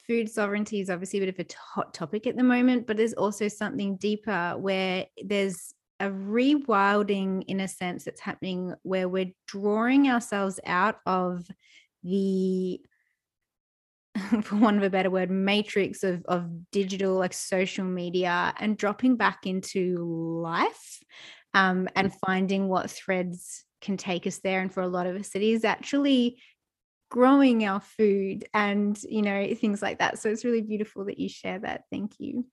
food sovereignty is obviously a bit of a hot topic at the moment, but there's also something deeper where there's a rewilding in a sense that's happening where we're drawing ourselves out of the for want of a better word matrix of, of digital like social media and dropping back into life um, and finding what threads can take us there. And for a lot of us it is actually growing our food and you know things like that so it's really beautiful that you share that thank you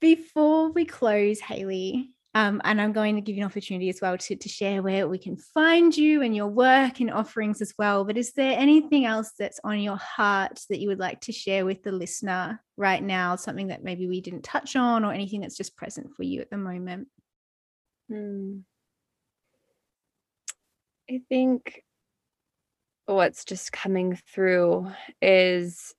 before we close haley um, and I'm going to give you an opportunity as well to, to share where we can find you and your work and offerings as well. But is there anything else that's on your heart that you would like to share with the listener right now? Something that maybe we didn't touch on or anything that's just present for you at the moment? Hmm. I think what's just coming through is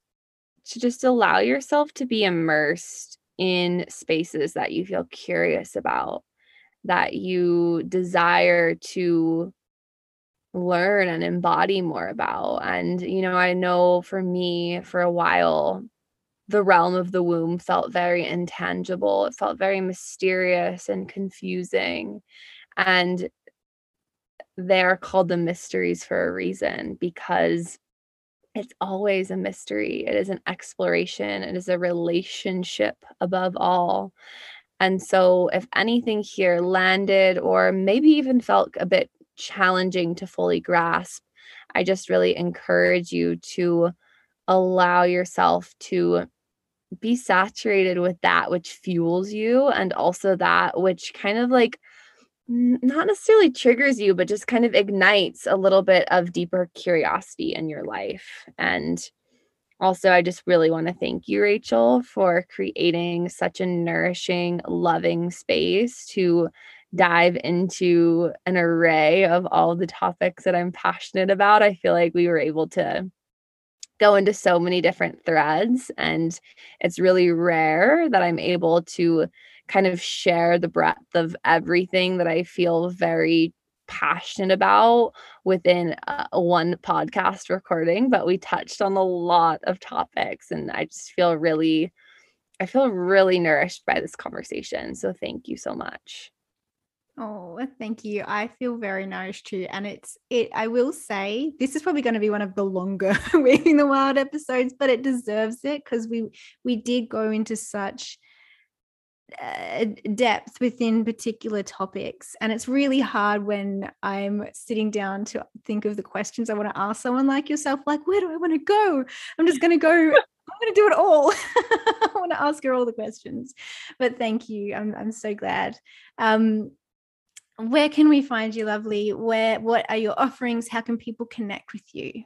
to just allow yourself to be immersed in spaces that you feel curious about, that you desire to learn and embody more about. And, you know, I know for me, for a while, the realm of the womb felt very intangible. It felt very mysterious and confusing. And they're called the mysteries for a reason because it's always a mystery. It is an exploration, it is a relationship above all. And so, if anything here landed or maybe even felt a bit challenging to fully grasp, I just really encourage you to allow yourself to be saturated with that which fuels you and also that which kind of like not necessarily triggers you, but just kind of ignites a little bit of deeper curiosity in your life. And also, I just really want to thank you, Rachel, for creating such a nourishing, loving space to dive into an array of all the topics that I'm passionate about. I feel like we were able to go into so many different threads, and it's really rare that I'm able to kind of share the breadth of everything that I feel very passionate about within uh, one podcast recording but we touched on a lot of topics and i just feel really i feel really nourished by this conversation so thank you so much Oh, thank you. I feel very nourished too. And it's it I will say this is probably going to be one of the longer Weaving the Wild episodes, but it deserves it because we we did go into such uh, depth within particular topics. And it's really hard when I'm sitting down to think of the questions I want to ask someone like yourself, like, where do I want to go? I'm just going to go, I'm going to do it all. I want to ask her all the questions. But thank you. I'm, I'm so glad. Um, where can we find you, lovely? Where, what are your offerings? How can people connect with you?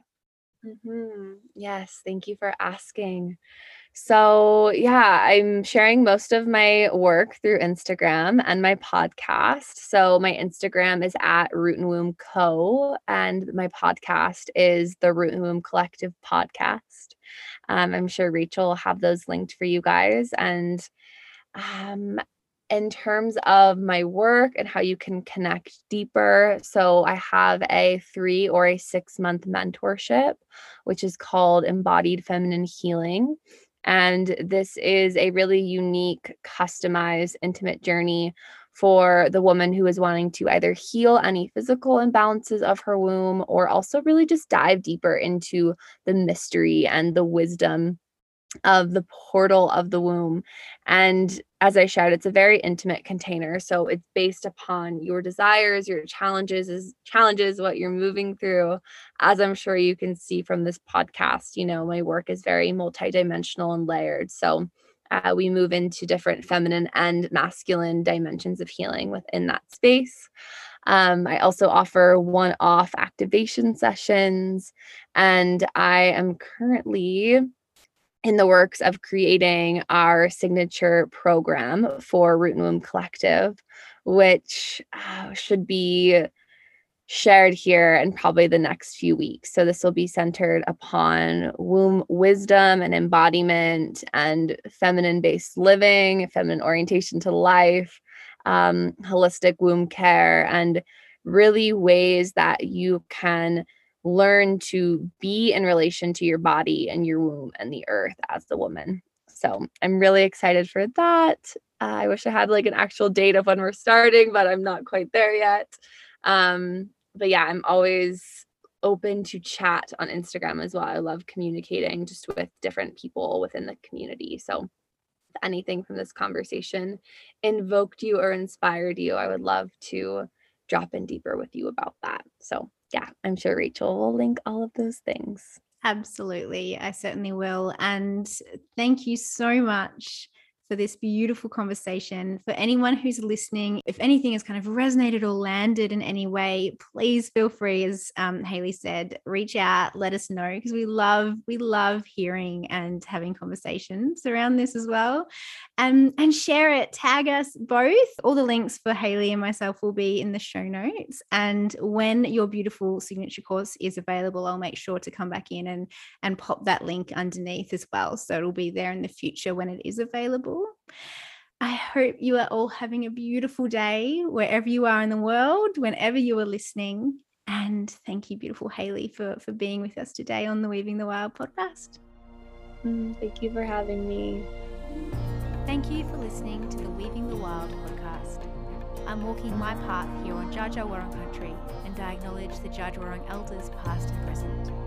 Mm-hmm. Yes, thank you for asking. So, yeah, I'm sharing most of my work through Instagram and my podcast. So, my Instagram is at Root and Womb Co. And my podcast is the Root and Womb Collective Podcast. Um, I'm sure Rachel will have those linked for you guys. And um, in terms of my work and how you can connect deeper, so I have a three or a six month mentorship, which is called Embodied Feminine Healing. And this is a really unique, customized, intimate journey for the woman who is wanting to either heal any physical imbalances of her womb or also really just dive deeper into the mystery and the wisdom of the portal of the womb. And as I shared, it's a very intimate container. So it's based upon your desires, your challenges, is challenges, what you're moving through. As I'm sure you can see from this podcast, you know, my work is very multidimensional and layered. So uh, we move into different feminine and masculine dimensions of healing within that space. Um, I also offer one off activation sessions, and I am currently in the works of creating our signature program for Root and Womb Collective, which uh, should be shared here in probably the next few weeks. So, this will be centered upon womb wisdom and embodiment and feminine based living, feminine orientation to life, um, holistic womb care, and really ways that you can learn to be in relation to your body and your womb and the earth as the woman. So I'm really excited for that. Uh, I wish I had like an actual date of when we're starting, but I'm not quite there yet. Um, but yeah, I'm always open to chat on Instagram as well. I love communicating just with different people within the community. So if anything from this conversation invoked you or inspired you, I would love to drop in deeper with you about that. So yeah, I'm sure Rachel will link all of those things. Absolutely. I certainly will. And thank you so much for this beautiful conversation. For anyone who's listening, if anything has kind of resonated or landed in any way, please feel free, as um, Haley said, reach out, let us know because we love we love hearing and having conversations around this as well, and and share it. Tag us both. All the links for Haley and myself will be in the show notes. And when your beautiful signature course is available, I'll make sure to come back in and and pop that link underneath as well, so it'll be there in the future when it is available. I hope you are all having a beautiful day wherever you are in the world, whenever you are listening. And thank you, beautiful Haley, for, for being with us today on the Weaving the Wild podcast. Mm, thank you for having me. Thank you for listening to the Weaving the Wild podcast. I'm walking my path here on Dja Dja Wurrung country, and I acknowledge the Dja Dja Wurrung elders, past and present.